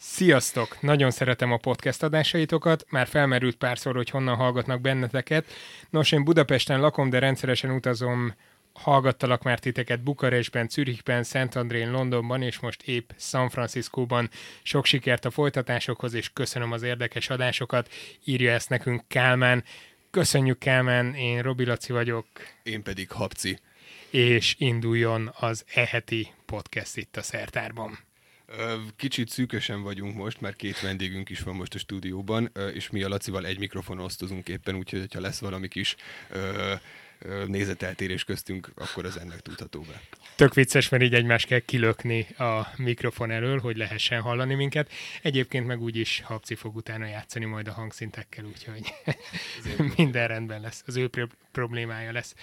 Sziasztok! Nagyon szeretem a podcast adásaitokat, már felmerült párszor, hogy honnan hallgatnak benneteket. Nos, én Budapesten lakom, de rendszeresen utazom, hallgattalak már titeket Bukarestben, Zürichben, Szentandrén, Londonban, és most épp San Franciscóban. Sok sikert a folytatásokhoz, és köszönöm az érdekes adásokat. Írja ezt nekünk Kálmán. Köszönjük Kálmán, én Robi Laci vagyok. Én pedig Habci. És induljon az eheti podcast itt a szertárban. Kicsit szűkösen vagyunk most, mert két vendégünk is van most a stúdióban, és mi a Lacival egy mikrofon osztozunk éppen, úgyhogy ha lesz valami kis nézeteltérés köztünk, akkor az ennek tudható be. Tök vicces, mert így egymást kell kilökni a mikrofon elől, hogy lehessen hallani minket. Egyébként meg úgyis Habci fog utána játszani majd a hangszintekkel, úgyhogy minden rendben lesz. Az ő problémája lesz.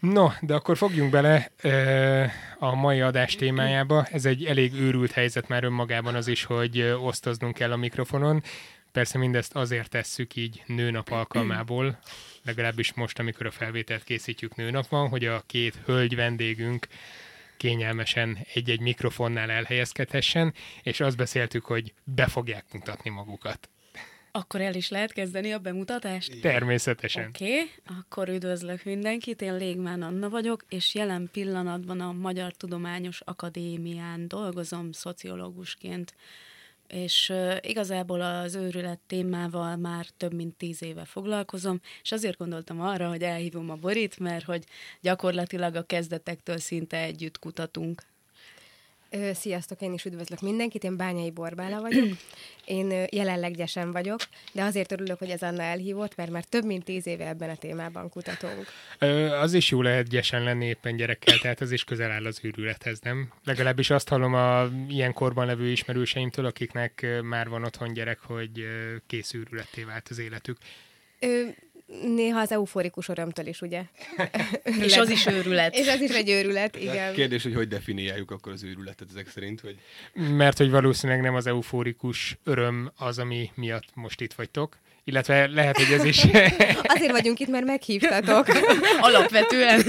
No, de akkor fogjunk bele e, a mai adás témájába. Ez egy elég őrült helyzet már önmagában az is, hogy osztoznunk kell a mikrofonon. Persze mindezt azért tesszük így nőnap alkalmából, legalábbis most, amikor a felvételt készítjük nőnap van, hogy a két hölgy vendégünk kényelmesen egy-egy mikrofonnál elhelyezkedhessen, és azt beszéltük, hogy be fogják mutatni magukat. Akkor el is lehet kezdeni a bemutatást? Természetesen. Oké, okay, akkor üdvözlök mindenkit, én Légmán Anna vagyok, és jelen pillanatban a Magyar Tudományos Akadémián dolgozom szociológusként, és igazából az őrület témával már több mint tíz éve foglalkozom, és azért gondoltam arra, hogy elhívom a Borit, mert hogy gyakorlatilag a kezdetektől szinte együtt kutatunk. Sziasztok, én is üdvözlök mindenkit, én Bányai Borbála vagyok. Én jelenleg gyesen vagyok, de azért örülök, hogy ez Anna elhívott, mert már több mint tíz éve ebben a témában kutatunk. Az is jó lehet gyesen lenni éppen gyerekkel, tehát az is közel áll az őrülethez, nem? Legalábbis azt hallom a ilyen korban levő ismerőseimtől, akiknek már van otthon gyerek, hogy kész őrületté vált az életük. Ö, néha az euforikus örömtől is, ugye? és az is őrület. és az is egy őrület, igen. Kérdés, hogy hogy definiáljuk akkor az őrületet ezek szerint? Hogy... Mert hogy valószínűleg nem az euforikus öröm az, ami miatt most itt vagytok, illetve lehet, hogy ez is... Azért vagyunk itt, mert meghívtatok. Alapvetően.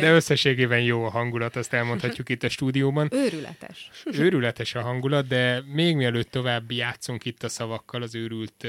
De összességében jó a hangulat, azt elmondhatjuk itt a stúdióban. Őrületes. Őrületes a hangulat, de még mielőtt tovább játszunk itt a szavakkal az, őrült,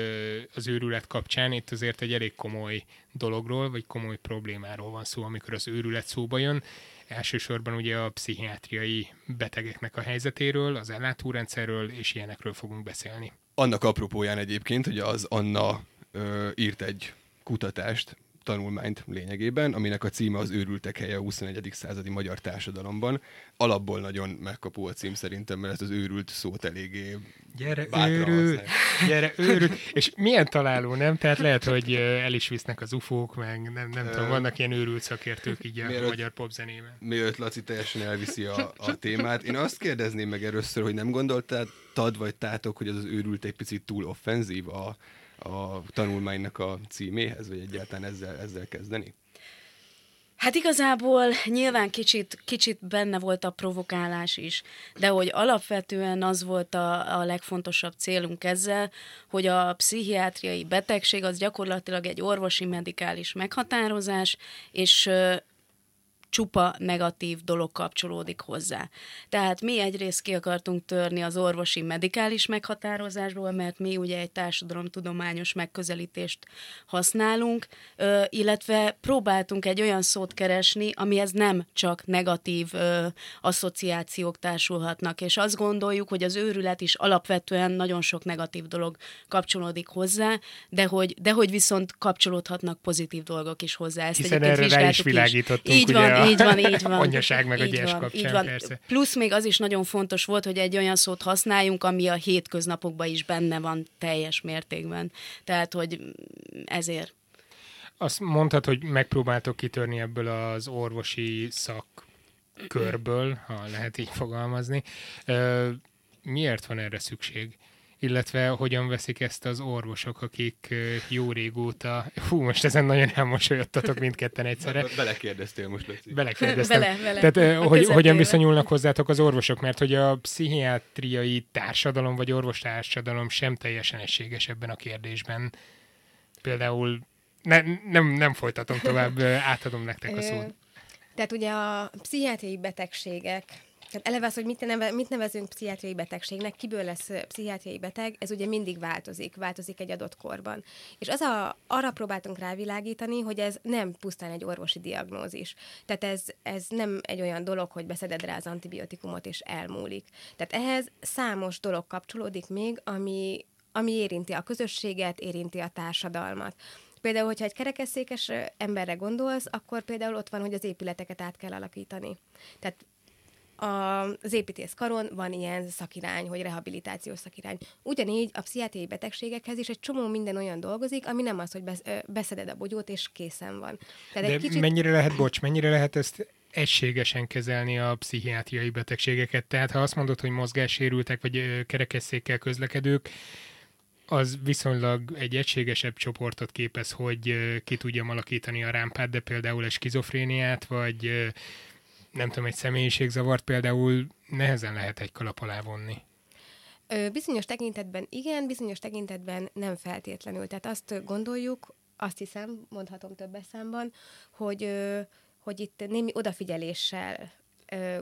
az őrület kapcsán, itt azért egy elég komoly dologról, vagy komoly problémáról van szó, amikor az őrület szóba jön. Elsősorban ugye a pszichiátriai betegeknek a helyzetéről, az ellátórendszerről és ilyenekről fogunk beszélni. Annak apropóján egyébként, hogy az Anna ö, írt egy kutatást, tanulmányt lényegében, aminek a címe az őrültek helye a 21. századi magyar társadalomban. Alapból nagyon megkapó a cím szerintem, mert ez az őrült szót eléggé Gyere őrült, gyere őrült. És milyen találó, nem? Tehát lehet, hogy el is visznek az ufók, meg nem, nem tudom, vannak ilyen őrült szakértők így a mielőtt, magyar popzenében. Mielőtt Laci teljesen elviszi a, a témát, én azt kérdezném meg először, hogy nem gondoltad, vagy tátok, hogy az az őrült egy picit túl offenzív a, a tanulmánynak a címéhez, vagy egyáltalán ezzel, ezzel kezdeni? Hát igazából nyilván kicsit, kicsit benne volt a provokálás is, de hogy alapvetően az volt a, a legfontosabb célunk ezzel, hogy a pszichiátriai betegség az gyakorlatilag egy orvosi medikális meghatározás, és csupa negatív dolog kapcsolódik hozzá. Tehát mi egyrészt ki akartunk törni az orvosi medikális meghatározásról, mert mi ugye egy társadalomtudományos megközelítést használunk, illetve próbáltunk egy olyan szót keresni, amihez nem csak negatív asszociációk társulhatnak, és azt gondoljuk, hogy az őrület is alapvetően nagyon sok negatív dolog kapcsolódik hozzá, de hogy, de hogy viszont kapcsolódhatnak pozitív dolgok is hozzá. Ezt Hiszen erre rá is világítottunk, Így van, így van, így van. Anyaság meg így a gyes van, kapcsán, így van. persze. Plusz még az is nagyon fontos volt, hogy egy olyan szót használjunk, ami a hétköznapokban is benne van teljes mértékben. Tehát, hogy ezért. Azt mondtad, hogy megpróbáltok kitörni ebből az orvosi szakkörből, ha lehet így fogalmazni. Miért van erre szükség? Illetve hogyan veszik ezt az orvosok, akik jó régóta, hú, most ezen nagyon elmosolyodtatok mindketten egyszerre. Belekérdeztél most, Laci. Belekérdeztem. Bele, bele. Tehát, hogy, hogyan viszonyulnak hozzátok az orvosok, mert hogy a pszichiátriai társadalom vagy orvostársadalom sem teljesen egységes ebben a kérdésben. Például ne, nem, nem folytatom tovább, átadom nektek a szót. Tehát ugye a pszichiátriai betegségek Tehát eleve az, hogy mit, neve, mit nevezünk pszichiátriai betegségnek, kiből lesz pszichiátriai beteg, ez ugye mindig változik, változik egy adott korban. És az a, arra próbáltunk rávilágítani, hogy ez nem pusztán egy orvosi diagnózis. Tehát ez, ez nem egy olyan dolog, hogy beszeded rá az antibiotikumot és elmúlik. Tehát ehhez számos dolog kapcsolódik még, ami, ami érinti a közösséget, érinti a társadalmat. Például, hogyha egy kerekesszékes emberre gondolsz, akkor például ott van, hogy az épületeket át kell alakítani. Tehát az építész karon van ilyen szakirány, hogy rehabilitációs szakirány. Ugyanígy a pszichiátriai betegségekhez is egy csomó minden olyan dolgozik, ami nem az, hogy beszeded a bogyót, és készen van. Tehát De egy kicsit... mennyire lehet, bocs, mennyire lehet ezt egységesen kezelni a pszichiátriai betegségeket? Tehát ha azt mondod, hogy mozgássérültek, vagy kerekesszékkel közlekedők, az viszonylag egy egységesebb csoportot képez, hogy ki tudjam alakítani a rámpát, de például egy skizofréniát, vagy nem tudom, egy személyiségzavart például nehezen lehet egy kalap alá vonni. Ö, bizonyos tekintetben igen, bizonyos tekintetben nem feltétlenül. Tehát azt gondoljuk, azt hiszem, mondhatom többes számban, hogy, ö, hogy itt némi odafigyeléssel,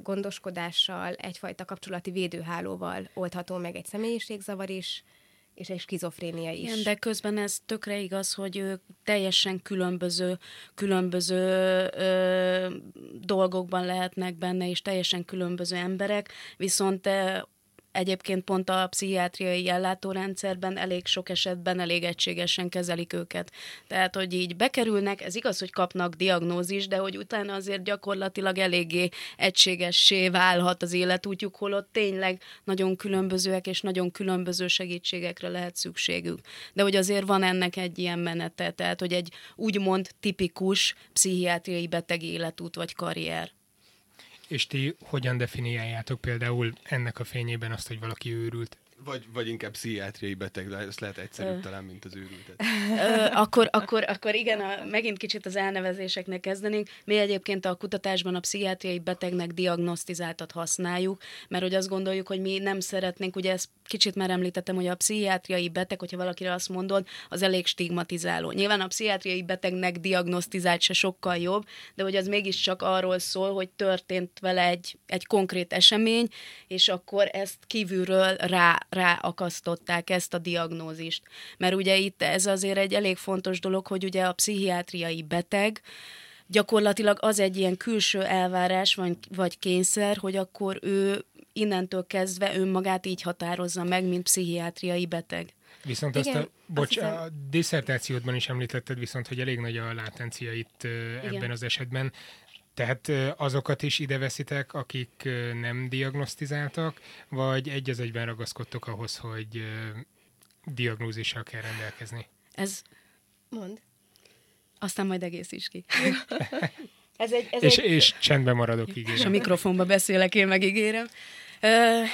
gondoskodással, egyfajta kapcsolati védőhálóval oldható meg egy személyiségzavar is, és egy skizofrénia is. Igen, de közben ez tökre igaz, hogy ők teljesen különböző, különböző ö, dolgokban lehetnek benne, és teljesen különböző emberek, viszont Egyébként pont a pszichiátriai ellátórendszerben elég sok esetben elég egységesen kezelik őket. Tehát, hogy így bekerülnek, ez igaz, hogy kapnak diagnózis, de hogy utána azért gyakorlatilag eléggé egységessé válhat az életútjuk, holott tényleg nagyon különbözőek és nagyon különböző segítségekre lehet szükségük. De hogy azért van ennek egy ilyen menete, tehát, hogy egy úgymond tipikus pszichiátriai beteg életút vagy karrier. És ti hogyan definiáljátok például ennek a fényében azt, hogy valaki őrült? Vagy, vagy inkább pszichiátriai beteg, de ezt lehet egyszerűbb talán, mint az őrültet. akkor, akkor, akkor igen, a, megint kicsit az elnevezéseknek kezdenénk. Mi egyébként a kutatásban a pszichiátriai betegnek diagnosztizáltat használjuk, mert hogy azt gondoljuk, hogy mi nem szeretnénk, ugye ezt kicsit már említettem, hogy a pszichiátriai beteg, hogyha valakire azt mondod, az elég stigmatizáló. Nyilván a pszichiátriai betegnek diagnosztizált se sokkal jobb, de hogy az mégiscsak arról szól, hogy történt vele egy, egy konkrét esemény, és akkor ezt kívülről rá ráakasztották ezt a diagnózist. Mert ugye itt ez azért egy elég fontos dolog, hogy ugye a pszichiátriai beteg, gyakorlatilag az egy ilyen külső elvárás vagy, vagy kényszer, hogy akkor ő innentől kezdve önmagát így határozza meg, mint pszichiátriai beteg. Viszont Igen, azt a, bocs, hiszem... a diszertációdban is említetted viszont, hogy elég nagy a látencia itt Igen. ebben az esetben. Tehát azokat is ide veszitek, akik nem diagnosztizáltak, vagy egy az egyben ragaszkodtok ahhoz, hogy diagnózissal kell rendelkezni? Ez... Mond. Aztán majd egész is ki. ez egy, ez és, egy... és csendben maradok, ígérem. És a mikrofonba beszélek, én megígérem.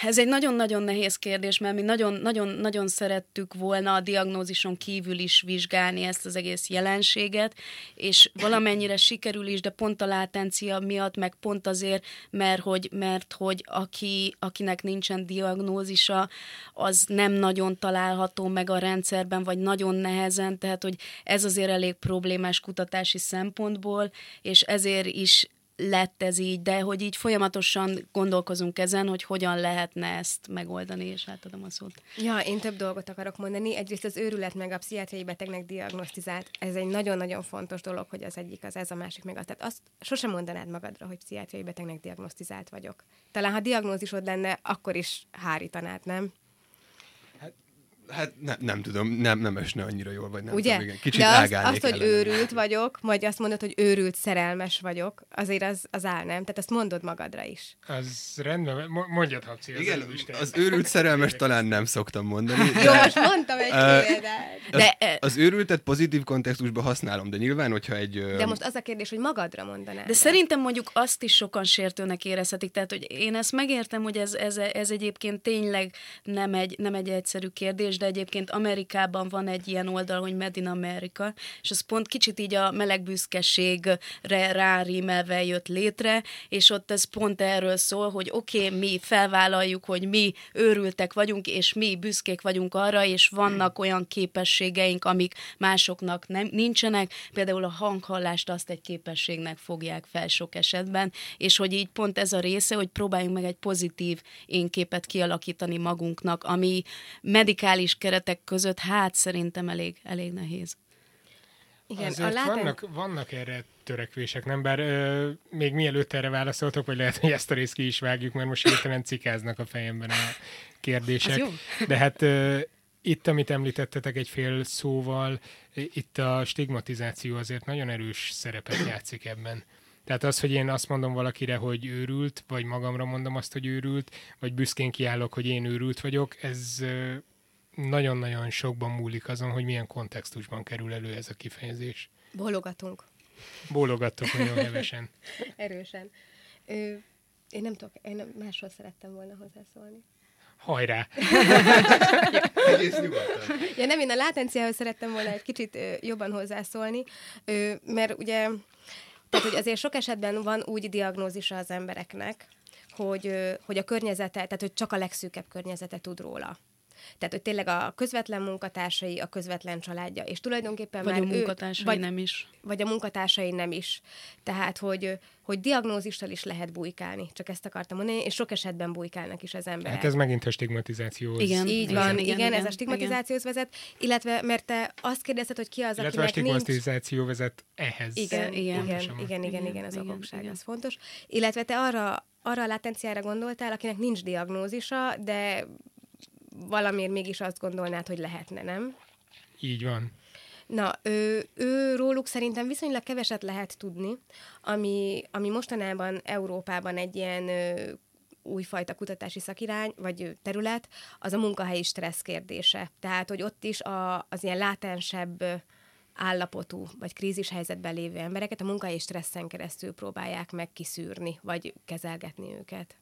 Ez egy nagyon-nagyon nehéz kérdés, mert mi nagyon-nagyon szerettük volna a diagnózison kívül is vizsgálni ezt az egész jelenséget, és valamennyire sikerül is, de pont a látencia miatt, meg pont azért, mert hogy, mert hogy aki, akinek nincsen diagnózisa, az nem nagyon található meg a rendszerben, vagy nagyon nehezen, tehát hogy ez azért elég problémás kutatási szempontból, és ezért is lett ez így, de hogy így folyamatosan gondolkozunk ezen, hogy hogyan lehetne ezt megoldani, és átadom a szót. Ja, én több dolgot akarok mondani. Egyrészt az őrület meg a pszichiátriai betegnek diagnosztizált. Ez egy nagyon-nagyon fontos dolog, hogy az egyik az ez, a másik meg az. Tehát azt sosem mondanád magadra, hogy pszichiátriai betegnek diagnosztizált vagyok. Talán ha diagnózisod lenne, akkor is hárítanád, nem? Hát ne, nem tudom, nem, nem esne annyira jól, vagy nem Ugye? tudom, igen. Kicsit De azt, azt hogy őrült vagyok, vagy azt mondod, hogy őrült szerelmes vagyok, azért az, az áll, nem? Tehát azt mondod magadra is. Az rendben, mondjad, Habci. Igen, az, az őrült szerelmes talán nem szoktam mondani. De... Jó, most mondtam egy példát. De, az, az őrültet pozitív kontextusban használom, de nyilván, hogyha egy... De most az a kérdés, hogy magadra mondanád. De szerintem mondjuk azt is sokan sértőnek érezhetik, tehát hogy én ezt megértem, hogy ez, ez, ez egyébként tényleg nem egy, nem egy egyszerű kérdés, de egyébként Amerikában van egy ilyen oldal, hogy Made in America, és ez pont kicsit így a melegbüszkeségre rárímelve jött létre, és ott ez pont erről szól, hogy oké, okay, mi felvállaljuk, hogy mi őrültek vagyunk, és mi büszkék vagyunk arra, és vannak olyan képességeink, amik másoknak nem, nincsenek, például a hanghallást azt egy képességnek fogják fel sok esetben, és hogy így pont ez a része, hogy próbáljunk meg egy pozitív énképet kialakítani magunknak, ami medikális keretek között hát szerintem elég, elég nehéz. Igen, Azért a láten... vannak, vannak erre törekvések, nem? Bár ö, még mielőtt erre válaszoltok, vagy lehet, hogy ezt a részt ki is vágjuk, mert most hirtelen cikáznak a fejemben a kérdések. De hát ö, itt, amit említettetek egy fél szóval, itt a stigmatizáció azért nagyon erős szerepet játszik ebben. Tehát az, hogy én azt mondom valakire, hogy őrült, vagy magamra mondom azt, hogy őrült, vagy büszkén kiállok, hogy én őrült vagyok, ez nagyon-nagyon sokban múlik azon, hogy milyen kontextusban kerül elő ez a kifejezés. Bólogatunk. Bólogatok nagyon hevesen. Erősen. Ö, én nem tudok, én másról szerettem volna hozzászólni. Hajrá! Egész nyugodtan. Ja, nem, én a látenciához szerettem volna egy kicsit ö, jobban hozzászólni, ö, mert ugye, tehát, hogy azért sok esetben van úgy diagnózisa az embereknek, hogy, ö, hogy a környezete, tehát hogy csak a legszűkebb környezete tud róla. Tehát, hogy tényleg a közvetlen munkatársai, a közvetlen családja, és tulajdonképpen vagy már a munkatársai ő, vagy, nem is. Vagy a munkatársai nem is. Tehát, hogy, hogy diagnózissal is lehet bujkálni, csak ezt akartam mondani, és sok esetben bujkálnak is az emberek. Hát ez megint a stigmatizáció. Igen, Így igen, van, igen, igen, igen, ez a stigmatizációhoz igen. vezet, illetve mert te azt kérdezted, hogy ki az, illetve akinek a stigmatizáció nincs... vezet ehhez. Igen, igen, igen, igen, igen, igen, igen, az okokság, az fontos. Illetve te arra, arra a latenciára gondoltál, akinek nincs diagnózisa, de valamiért mégis azt gondolnád, hogy lehetne, nem? Így van. Na, ő, ő róluk szerintem viszonylag keveset lehet tudni, ami, ami mostanában Európában egy ilyen ö, újfajta kutatási szakirány, vagy terület, az a munkahelyi stressz kérdése. Tehát, hogy ott is a, az ilyen látensebb állapotú, vagy krízis helyzetben lévő embereket a munkahelyi stresszen keresztül próbálják meg kiszűrni, vagy kezelgetni őket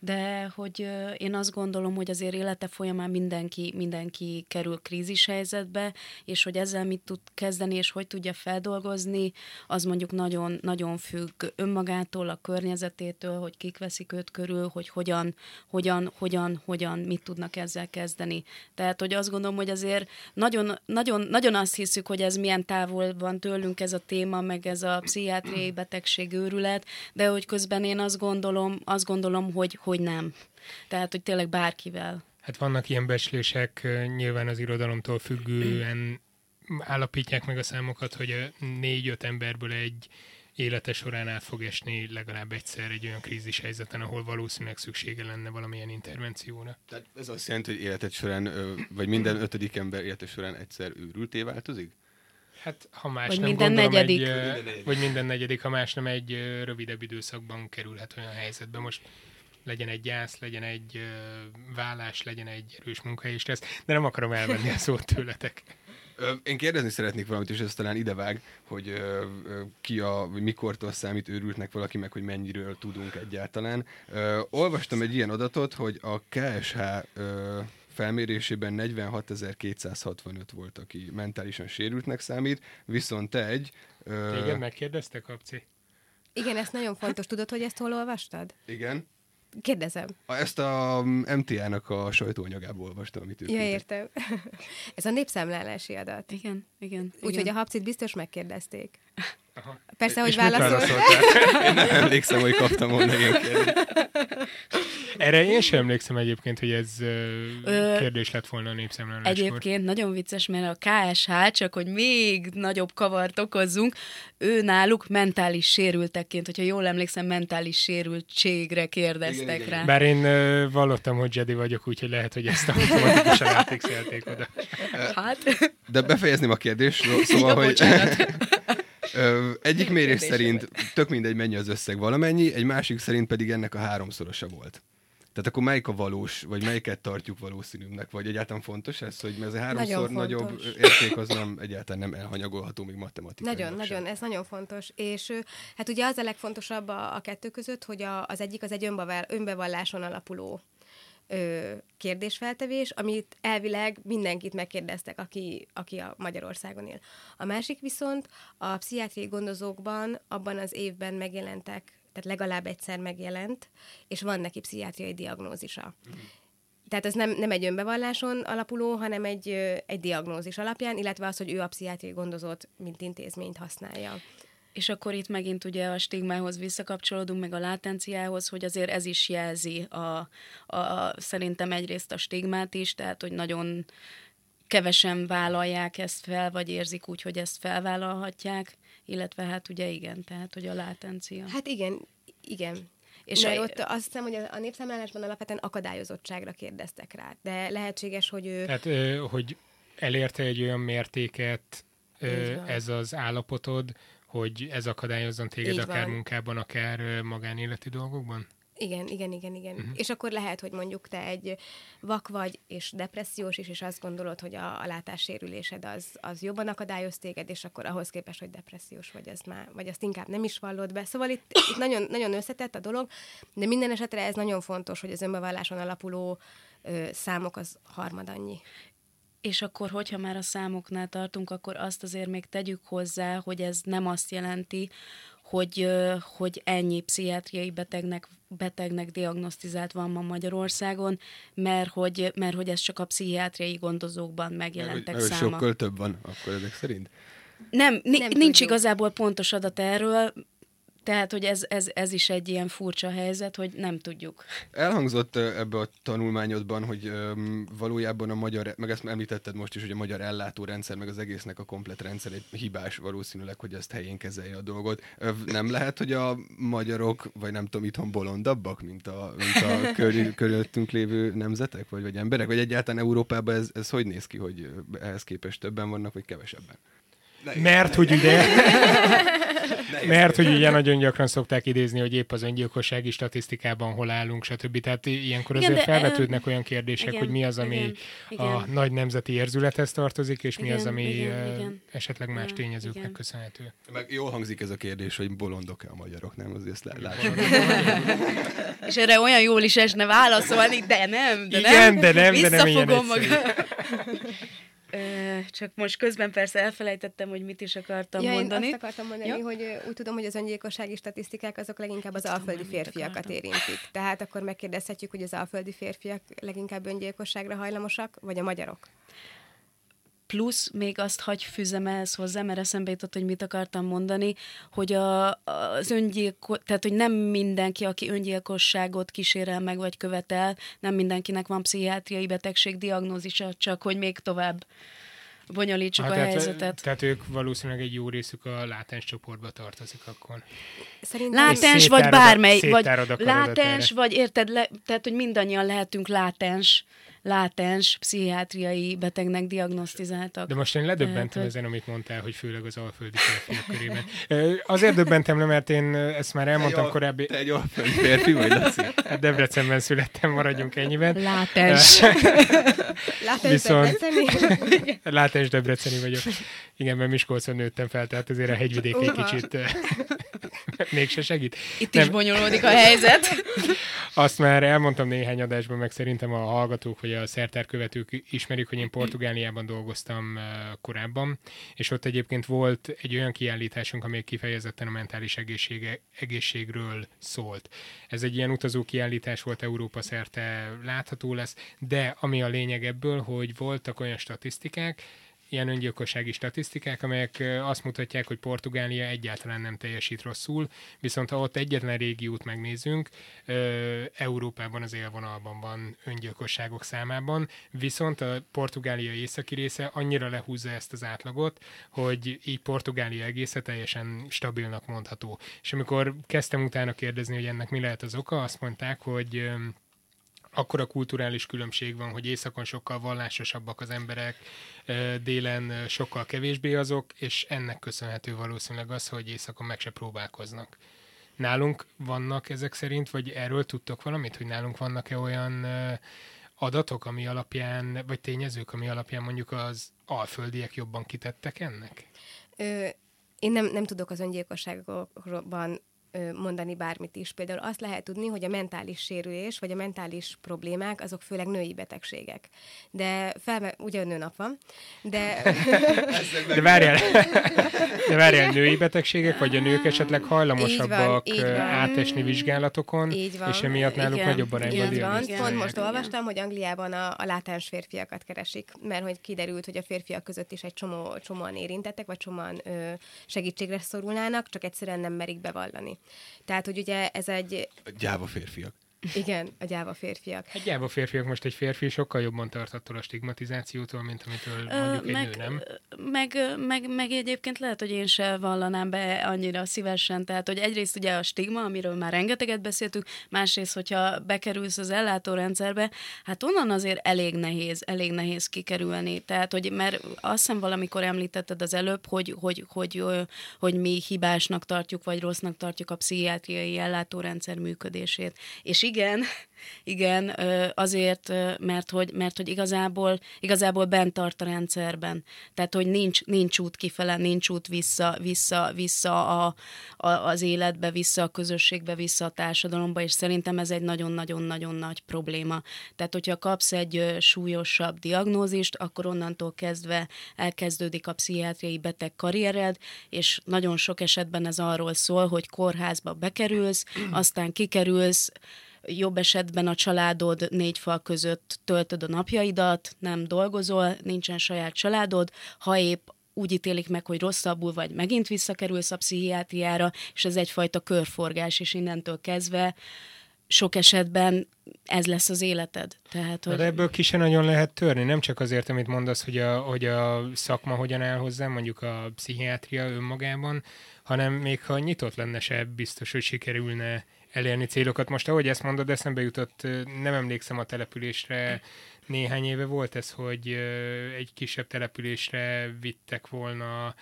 de hogy én azt gondolom, hogy azért élete folyamán mindenki, mindenki kerül krízis helyzetbe, és hogy ezzel mit tud kezdeni, és hogy tudja feldolgozni, az mondjuk nagyon, nagyon függ önmagától, a környezetétől, hogy kik veszik őt körül, hogy hogyan, hogyan, hogyan, hogyan, mit tudnak ezzel kezdeni. Tehát, hogy azt gondolom, hogy azért nagyon, nagyon, nagyon azt hiszük, hogy ez milyen távol van tőlünk ez a téma, meg ez a pszichiátriai betegség őrület, de hogy közben én azt gondolom, azt gondolom, hogy, hogy nem. Tehát, hogy tényleg bárkivel. Hát vannak ilyen becslések, nyilván az irodalomtól függően állapítják meg a számokat, hogy négy-öt emberből egy élete során át fog esni legalább egyszer egy olyan krízis helyzeten, ahol valószínűleg szüksége lenne valamilyen intervencióra. Tehát ez azt jelenti, hogy életed során, vagy minden ötödik ember élete során egyszer őrülté változik? Hát, ha más vagy nem minden gondolom, negyedik. Egy, vagy minden negyedik, ha más nem egy rövidebb időszakban kerülhet olyan helyzetbe. Most legyen egy gyász, legyen egy vállás, legyen egy erős munkahely is lesz, de nem akarom elvenni a szót tőletek. Én kérdezni szeretnék valamit, és ez talán idevág, hogy ki a, mikortól számít őrültnek valaki, meg hogy mennyiről tudunk egyáltalán. Olvastam egy ilyen adatot, hogy a KSH felmérésében 46.265 volt, aki mentálisan sérültnek számít, viszont egy... Téged megkérdeztek, Kapci? Igen, ezt nagyon fontos. Tudod, hogy ezt hol olvastad? Igen. Kérdezem. A, ezt a MTA-nak a sajtóanyagából olvastam, amit ők Ja, értem. Ez a népszámlálási adat. Igen, igen. Úgyhogy a hapcit biztos megkérdezték. Aha. Persze, hogy válaszol. Én nem emlékszem, hogy kaptam volna ilyen kérdést. Erre én sem emlékszem egyébként, hogy ez Ö, kérdés lett volna a népszámláláskor. Egyébként nagyon vicces, mert a KSH, csak hogy még nagyobb kavart okozzunk, ő náluk mentális sérültekként, hogyha jól emlékszem, mentális sérültségre kérdeztek igen, rá. Igen. Bár én uh, vallottam, hogy Jedi vagyok, úgyhogy lehet, hogy ezt automatikusan átixelték oda. Hát. De befejezném a kérdést, szóval, ja, hogy... Ö, egyik mérés szerint tök mindegy mennyi az összeg valamennyi, egy másik szerint pedig ennek a háromszorosa volt. Tehát akkor melyik a valós, vagy melyiket tartjuk valószínűbbnek, vagy egyáltalán fontos ez, hogy ez a háromszor nagyon nagyobb érték az nem egyáltalán nem elhanyagolható még matematikailag Nagyon, sem. nagyon, ez nagyon fontos. És hát ugye az a legfontosabb a, a kettő között, hogy a, az egyik az egy önbevalláson alapuló ö, kérdésfeltevés, amit elvileg mindenkit megkérdeztek, aki, aki a Magyarországon él. A másik viszont a pszichiátriai gondozókban abban az évben megjelentek, tehát legalább egyszer megjelent, és van neki pszichiátriai diagnózisa. Tehát ez nem, nem egy önbevalláson alapuló, hanem egy, egy diagnózis alapján, illetve az, hogy ő a pszichiátriai gondozót, mint intézményt használja. És akkor itt megint ugye a stigmához visszakapcsolódunk, meg a látenciához, hogy azért ez is jelzi a, a, szerintem egyrészt a stigmát is, tehát hogy nagyon kevesen vállalják ezt fel, vagy érzik úgy, hogy ezt felvállalhatják, illetve hát ugye igen, tehát hogy a látencia. Hát igen, igen. És a, ott azt hiszem, hogy a népszámlálásban alapvetően akadályozottságra kérdeztek rá, de lehetséges, hogy ő... Tehát, hogy elérte egy olyan mértéket ez az állapotod, hogy ez akadályozzon téged Így akár van. munkában, akár magánéleti dolgokban? Igen, igen, igen, igen. Uh-huh. És akkor lehet, hogy mondjuk te egy vak vagy, és depressziós is, és azt gondolod, hogy a, a látássérülésed az, az jobban akadályoz téged, és akkor ahhoz képest, hogy depressziós vagy, az már, vagy azt inkább nem is vallod be. Szóval itt, itt nagyon, nagyon összetett a dolog, de minden esetre ez nagyon fontos, hogy az önbevalláson alapuló ö, számok az harmad annyi. És akkor, hogyha már a számoknál tartunk, akkor azt azért még tegyük hozzá, hogy ez nem azt jelenti, hogy, hogy ennyi pszichiátriai betegnek, betegnek diagnosztizált van ma Magyarországon, mert hogy, mert hogy ez csak a pszichiátriai gondozókban megjelentek mert, száma. Sokkal több van akkor ezek szerint? Nem, nem nincs tudjuk. igazából pontos adat erről, tehát, hogy ez, ez, ez is egy ilyen furcsa helyzet, hogy nem tudjuk. Elhangzott ebbe a tanulmányodban, hogy um, valójában a magyar, meg ezt említetted most is, hogy a magyar ellátórendszer, meg az egésznek a komplet rendszer egy hibás valószínűleg, hogy ezt helyén kezelje a dolgot. Nem lehet, hogy a magyarok, vagy nem tudom, itthon bolondabbak, mint a, mint a körül, körülöttünk lévő nemzetek, vagy, vagy emberek, vagy egyáltalán Európában ez, ez hogy néz ki, hogy ehhez képest többen vannak, vagy kevesebben? Mert hogy ugye, mert hogy ugye nagyon gyakran szokták idézni, hogy épp az öngyilkossági statisztikában hol állunk, stb. Tehát ilyenkor igen, azért de, felvetődnek olyan kérdések, igen, hogy mi az, ami igen, igen. a nagy nemzeti érzülethez tartozik, és igen, mi az, ami igen, igen. esetleg más tényezőknek igen. köszönhető. Meg jól hangzik ez a kérdés, hogy bolondok-e a magyarok, nem? Azért ezt látom. és erre olyan jól is esne válaszolni, de nem, de igen, nem. de nem, de nem ilyen magam. csak most közben persze elfelejtettem, hogy mit is akartam ja, mondani. Én azt akartam mondani, ja? hogy úgy tudom, hogy az öngyilkossági statisztikák azok leginkább az alföldi férfiakat érintik. Tehát akkor megkérdezhetjük, hogy az alföldi férfiak leginkább öngyilkosságra hajlamosak, vagy a magyarok? Plusz még azt hagy fűzem ehhez hozzá, mert eszembe jutott, hogy mit akartam mondani, hogy a, az öngyilkos, tehát hogy nem mindenki, aki öngyilkosságot kísérel meg vagy követel, nem mindenkinek van pszichiátriai betegség diagnózisa, csak hogy még tovább bonyolítsuk hát, a tehát, helyzetet. Tehát ők valószínűleg egy jó részük a látens csoportba tartozik akkor. Szerintem látens vagy bármely, vagy látens, vagy érted, le, tehát hogy mindannyian lehetünk látens, látens pszichiátriai betegnek diagnosztizáltak. De most én ledöbbentem ezen, amit mondtál, hogy főleg az alföldi férfiak körében. Azért döbbentem le, mert én ezt már elmondtam te korábbi. Te egy alföldi férfi vagy, Laci? Hát Debrecenben születtem, maradjunk ennyiben. Látens. látens Viszont... Debreceni? látens Debreceni vagyok. Igen, mert Miskolcon nőttem fel, tehát azért a hegyvidék egy kicsit mégse segít. Itt Nem. is bonyolódik a helyzet. Azt már elmondtam néhány adásban, meg szerintem a hallgatók, vagy a szertárkövetők ismerik, hogy én Portugáliában dolgoztam korábban, és ott egyébként volt egy olyan kiállításunk, ami kifejezetten a mentális egészsége, egészségről szólt. Ez egy ilyen utazó kiállítás volt, Európa szerte látható lesz, de ami a lényeg ebből, hogy voltak olyan statisztikák, ilyen öngyilkossági statisztikák, amelyek azt mutatják, hogy Portugália egyáltalán nem teljesít rosszul, viszont ha ott egyetlen régiót megnézünk, Európában az élvonalban van öngyilkosságok számában, viszont a Portugália északi része annyira lehúzza ezt az átlagot, hogy így Portugália egésze teljesen stabilnak mondható. És amikor kezdtem utána kérdezni, hogy ennek mi lehet az oka, azt mondták, hogy akkora kulturális különbség van, hogy északon sokkal vallásosabbak az emberek, délen sokkal kevésbé azok, és ennek köszönhető valószínűleg az, hogy északon meg se próbálkoznak. Nálunk vannak ezek szerint, vagy erről tudtok valamit, hogy nálunk vannak-e olyan adatok, ami alapján, vagy tényezők, ami alapján mondjuk az alföldiek jobban kitettek ennek? Ö, én nem, nem tudok az öngyilkosságokban mondani bármit is. Például azt lehet tudni, hogy a mentális sérülés, vagy a mentális problémák, azok főleg női betegségek. De felme, ugye nőnap van, de... de várjál, de várjál, női betegségek, vagy a nők esetleg hajlamosabbak így van, így van. átesni vizsgálatokon, így van. és emiatt náluk igen, nagyobb arányban Így van, pont most igen. olvastam, hogy Angliában a, a látás férfiakat keresik, mert hogy kiderült, hogy a férfiak között is egy csomó, csomóan érintettek, vagy csomóan ö, segítségre szorulnának, csak egyszerűen nem merik bevallani. Tehát, hogy ugye ez egy... Gyáva férfiak. Igen, a gyáva férfiak. Egy gyáva férfiak most egy férfi sokkal jobban tart attól a stigmatizációtól, mint amitől mondjuk egy meg, nő, nem? Meg, meg, meg egyébként lehet, hogy én se vallanám be annyira szívesen. Tehát, hogy egyrészt ugye a stigma, amiről már rengeteget beszéltük, másrészt, hogyha bekerülsz az ellátórendszerbe, hát onnan azért elég nehéz, elég nehéz kikerülni. Tehát, hogy mert azt hiszem valamikor említetted az előbb, hogy, hogy, hogy, hogy, hogy mi hibásnak tartjuk, vagy rossznak tartjuk a pszichiátriai ellátórendszer működését. És igen, igen, azért, mert hogy, mert hogy igazából, igazából bent tart a rendszerben. Tehát, hogy nincs, nincs út kifele, nincs út vissza, vissza, vissza a, a, az életbe, vissza a közösségbe, vissza a társadalomba, és szerintem ez egy nagyon-nagyon-nagyon nagy probléma. Tehát, hogyha kapsz egy súlyosabb diagnózist, akkor onnantól kezdve elkezdődik a pszichiátriai beteg karriered, és nagyon sok esetben ez arról szól, hogy kórházba bekerülsz, aztán kikerülsz, jobb esetben a családod négy fal között töltöd a napjaidat, nem dolgozol, nincsen saját családod, ha épp úgy ítélik meg, hogy rosszabbul vagy, megint visszakerülsz a pszichiátriára, és ez egyfajta körforgás, és innentől kezdve sok esetben ez lesz az életed. Tehát, hogy... De ebből ki nagyon lehet törni, nem csak azért, amit mondasz, hogy a, hogy a szakma hogyan áll hozzá, mondjuk a pszichiátria önmagában, hanem még ha nyitott lenne se, biztos, hogy sikerülne elérni célokat. Most ahogy ezt mondod, eszembe jutott, nem emlékszem a településre, néhány éve volt ez, hogy egy kisebb településre vittek volna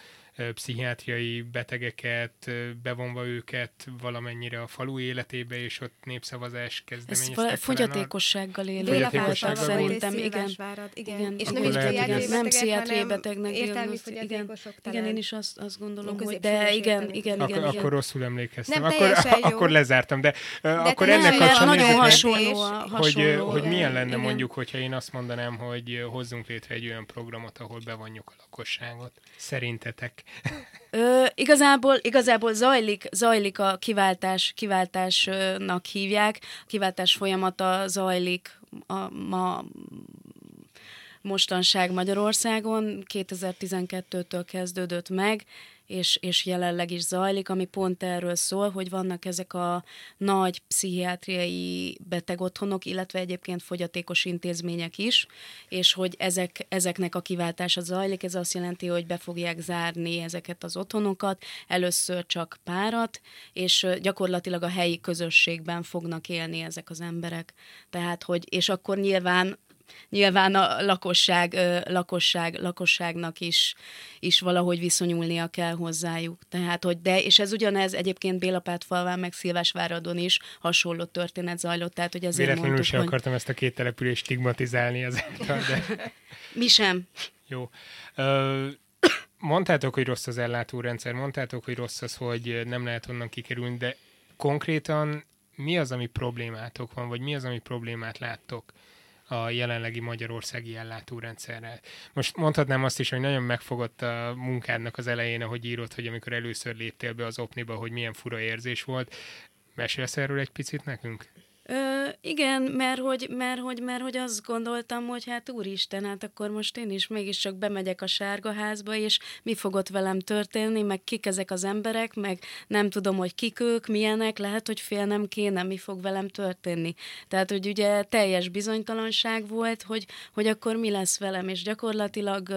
pszichiátriai betegeket, bevonva őket valamennyire a falu életébe, és ott népszavazás kezdeményeztek. Ez fogyatékossággal élő. Fogyatékossággal szerintem, igen. igen. igen. És nem is pszichiátriai nem pszichiátriai betegnek értelmi igen, igen, én is azt, azt gondolom, hogy de igen, igen, igen, igen. Akkor rosszul emlékeztem. akkor, akkor lezártam, de, akkor ennek kapcsán nagyon hasonló, hogy, hogy milyen lenne mondjuk, hogyha én azt mondanám, hogy hozzunk létre egy olyan programot, ahol bevonjuk a lakosságot. Szerintetek? Ö, igazából, igazából zajlik, zajlik a kiváltás, kiváltásnak hívják. A kiváltás folyamata zajlik a, ma mostanság Magyarországon. 2012-től kezdődött meg, és, és jelenleg is zajlik, ami pont erről szól, hogy vannak ezek a nagy pszichiátriai betegotthonok, illetve egyébként fogyatékos intézmények is, és hogy ezek, ezeknek a kiváltása zajlik, ez azt jelenti, hogy be fogják zárni ezeket az otthonokat, először csak párat, és gyakorlatilag a helyi közösségben fognak élni ezek az emberek. Tehát, hogy, és akkor nyilván nyilván a lakosság, lakosság, lakosságnak is, is valahogy viszonyulnia kell hozzájuk. Tehát, hogy de, és ez ugyanez egyébként Bélapátfalván, meg Szilvásváradon is hasonló történet zajlott, tehát, hogy azért Véletlenül mondtuk, sem hogy... akartam ezt a két települést stigmatizálni ezáltal, de... Mi sem. Jó. Uh, mondtátok, hogy rossz az ellátórendszer, mondtátok, hogy rossz az, hogy nem lehet onnan kikerülni, de konkrétan mi az, ami problémátok van, vagy mi az, ami problémát láttok? A jelenlegi magyarországi ellátórendszerrel. Most mondhatnám azt is, hogy nagyon megfogott a munkádnak az elején, ahogy írott, hogy amikor először léptél be az Opniba, hogy milyen fura érzés volt. Mesélsz erről egy picit nekünk? Ö, igen, mert hogy, mert, hogy, mert hogy azt gondoltam, hogy hát úristen, hát akkor most én is mégiscsak bemegyek a sárga házba, és mi fog ott velem történni, meg kik ezek az emberek, meg nem tudom, hogy kik ők, milyenek, lehet, hogy félnem kéne, mi fog velem történni. Tehát, hogy ugye teljes bizonytalanság volt, hogy, hogy akkor mi lesz velem, és gyakorlatilag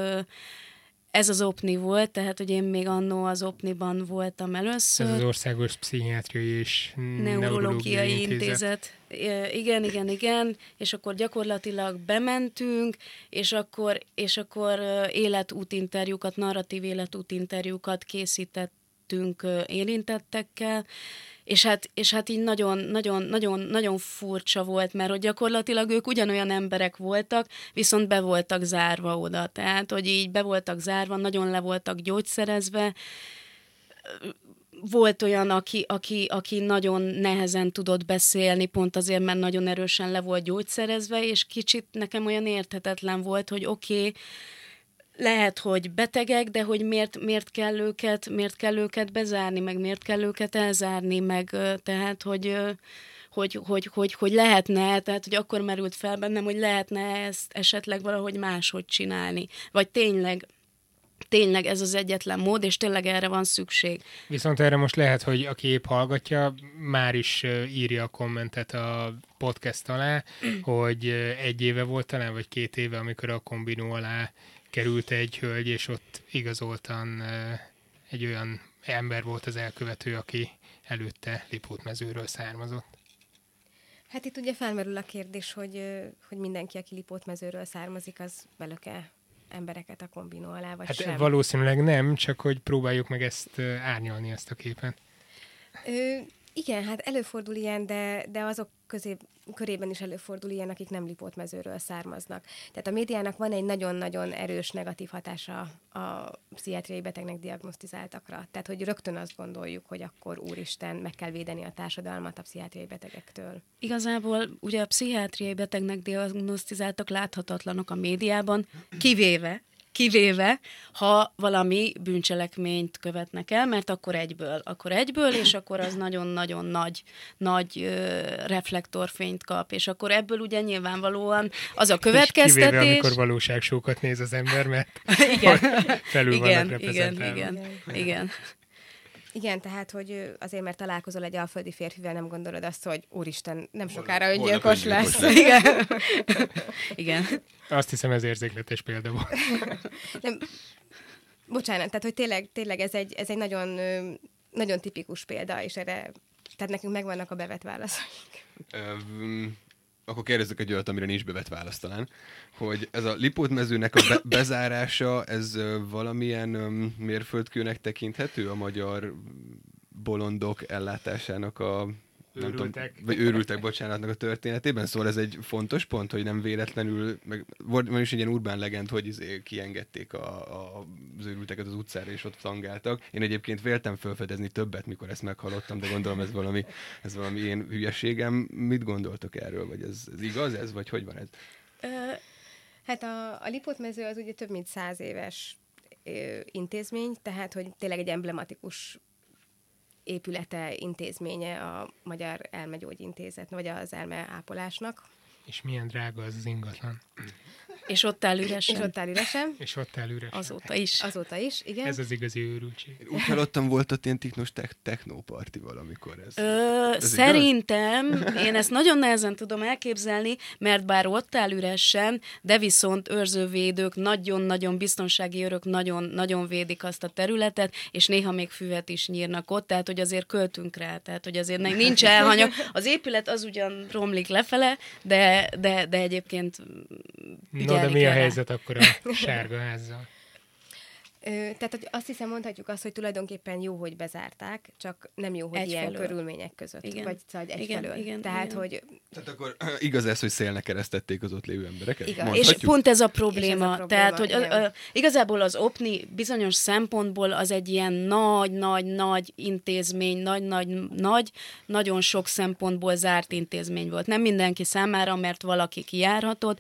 ez az OPNI volt, tehát hogy én még annó az OPNI-ban voltam először. Ez az Országos Pszichiátriai és Neurológiai Intézet. Intézet. Igen, igen, igen, és akkor gyakorlatilag bementünk, és akkor, és akkor életútinterjúkat, narratív életútinterjúkat készítettünk érintettekkel, és hát, és hát így nagyon, nagyon, nagyon, nagyon furcsa volt, mert hogy gyakorlatilag ők ugyanolyan emberek voltak, viszont be voltak zárva oda. Tehát, hogy így be voltak zárva, nagyon le voltak gyógyszerezve, volt olyan, aki, aki, aki nagyon nehezen tudott beszélni, pont azért, mert nagyon erősen le volt gyógyszerezve, és kicsit nekem olyan érthetetlen volt, hogy oké, okay, lehet, hogy betegek, de hogy miért, miért, kell őket, miért kell őket bezárni, meg miért kell őket elzárni, meg tehát, hogy hogy, hogy, hogy, hogy lehetne, tehát hogy akkor merült fel bennem, hogy lehetne ezt esetleg valahogy máshogy csinálni. Vagy tényleg tényleg ez az egyetlen mód, és tényleg erre van szükség. Viszont erre most lehet, hogy aki épp hallgatja, már is írja a kommentet a podcast alá, hogy egy éve volt talán, vagy két éve, amikor a kombinó alá került egy hölgy, és ott igazoltan egy olyan ember volt az elkövető, aki előtte Lipótmezőről származott. Hát itt ugye felmerül a kérdés, hogy, hogy mindenki, aki Lipótmezőről származik, az belöke embereket a kombinó alá, vagy hát sem. valószínűleg nem, csak hogy próbáljuk meg ezt árnyalni, ezt a képen. Ö, igen, hát előfordul ilyen, de, de azok közé, körében is előfordul ilyen, akik nem mezőről származnak. Tehát a médiának van egy nagyon-nagyon erős negatív hatása a pszichiátriai betegnek diagnosztizáltakra. Tehát, hogy rögtön azt gondoljuk, hogy akkor úristen, meg kell védeni a társadalmat a pszichiátriai betegektől. Igazából ugye a pszichiátriai betegnek diagnosztizáltak láthatatlanok a médiában, kivéve kivéve, ha valami bűncselekményt követnek el, mert akkor egyből, akkor egyből, és akkor az nagyon-nagyon nagy, nagy ö, reflektorfényt kap, és akkor ebből ugye nyilvánvalóan az a következtetés... kivéve, amikor valóságsókat néz az ember, mert igen, felül igen, vannak igen, igen, igen, igen. Igen, tehát, hogy azért, mert találkozol egy alföldi férfivel, nem gondolod azt, hogy úristen, nem sokára öngyilkos lesz. lesz. Igen. Igen. Azt hiszem, ez érzékletes példa volt. Nem, bocsánat, tehát, hogy tényleg, tényleg ez egy, ez egy nagyon, nagyon tipikus példa, és erre, tehát nekünk megvannak a bevett válaszaink akkor kérdezzük egy olyat, amire nincs bevett válasz talán, hogy ez a Lipót-mezőnek a be- bezárása, ez valamilyen mérföldkőnek tekinthető a magyar bolondok ellátásának a őrültek. Nem tudom, vagy őrültek, bocsánatnak a történetében, szóval ez egy fontos pont, hogy nem véletlenül, meg van is egy ilyen urbán legend, hogy izé kiengedték a, a, az őrülteket az utcára, és ott tangáltak. Én egyébként véltem felfedezni többet, mikor ezt meghallottam, de gondolom ez valami, ez valami én hülyeségem. Mit gondoltok erről, vagy ez, ez igaz ez, vagy hogy van ez? hát a, a Lipót-mező az ugye több mint száz éves intézmény, tehát hogy tényleg egy emblematikus épülete, intézménye a Magyar Elmegyógyintézet, vagy az elmeápolásnak. És milyen drága az, az ingatlan. És ott áll üresen. És ott áll üresen. És ott áll üresen. Azóta is. Azóta is, igen. Ez az igazi őrültség. Én úgy hallottam, volt ott ilyen tiknos te- technóparti valamikor. Ez, Ö, ez szerintem, igaz? én ezt nagyon nehezen tudom elképzelni, mert bár ott áll üresen, de viszont őrzővédők, nagyon-nagyon biztonsági örök nagyon, nagyon védik azt a területet, és néha még füvet is nyírnak ott, tehát hogy azért költünk rá, tehát hogy azért nincs elhanyag. Az épület az ugyan romlik lefele, de, de, de egyébként No, de mi a helyzet akkor a sárga házzal? tehát azt hiszem mondhatjuk azt, hogy tulajdonképpen jó, hogy bezárták, csak nem jó, hogy egyfelől. ilyen körülmények között. Igen. Vagy szóval egyfelől. Igen, igen, tehát, igen. hogy... Tehát akkor igaz ez, hogy szélnek keresztették az ott lévő embereket? Igen. És pont ez a probléma. Ez a probléma tehát, hogy a, a, igazából az OPNI bizonyos szempontból az egy ilyen nagy, nagy, nagy intézmény, nagy, nagy, nagy, nagyon sok szempontból zárt intézmény volt. Nem mindenki számára, mert valaki kijárhatott,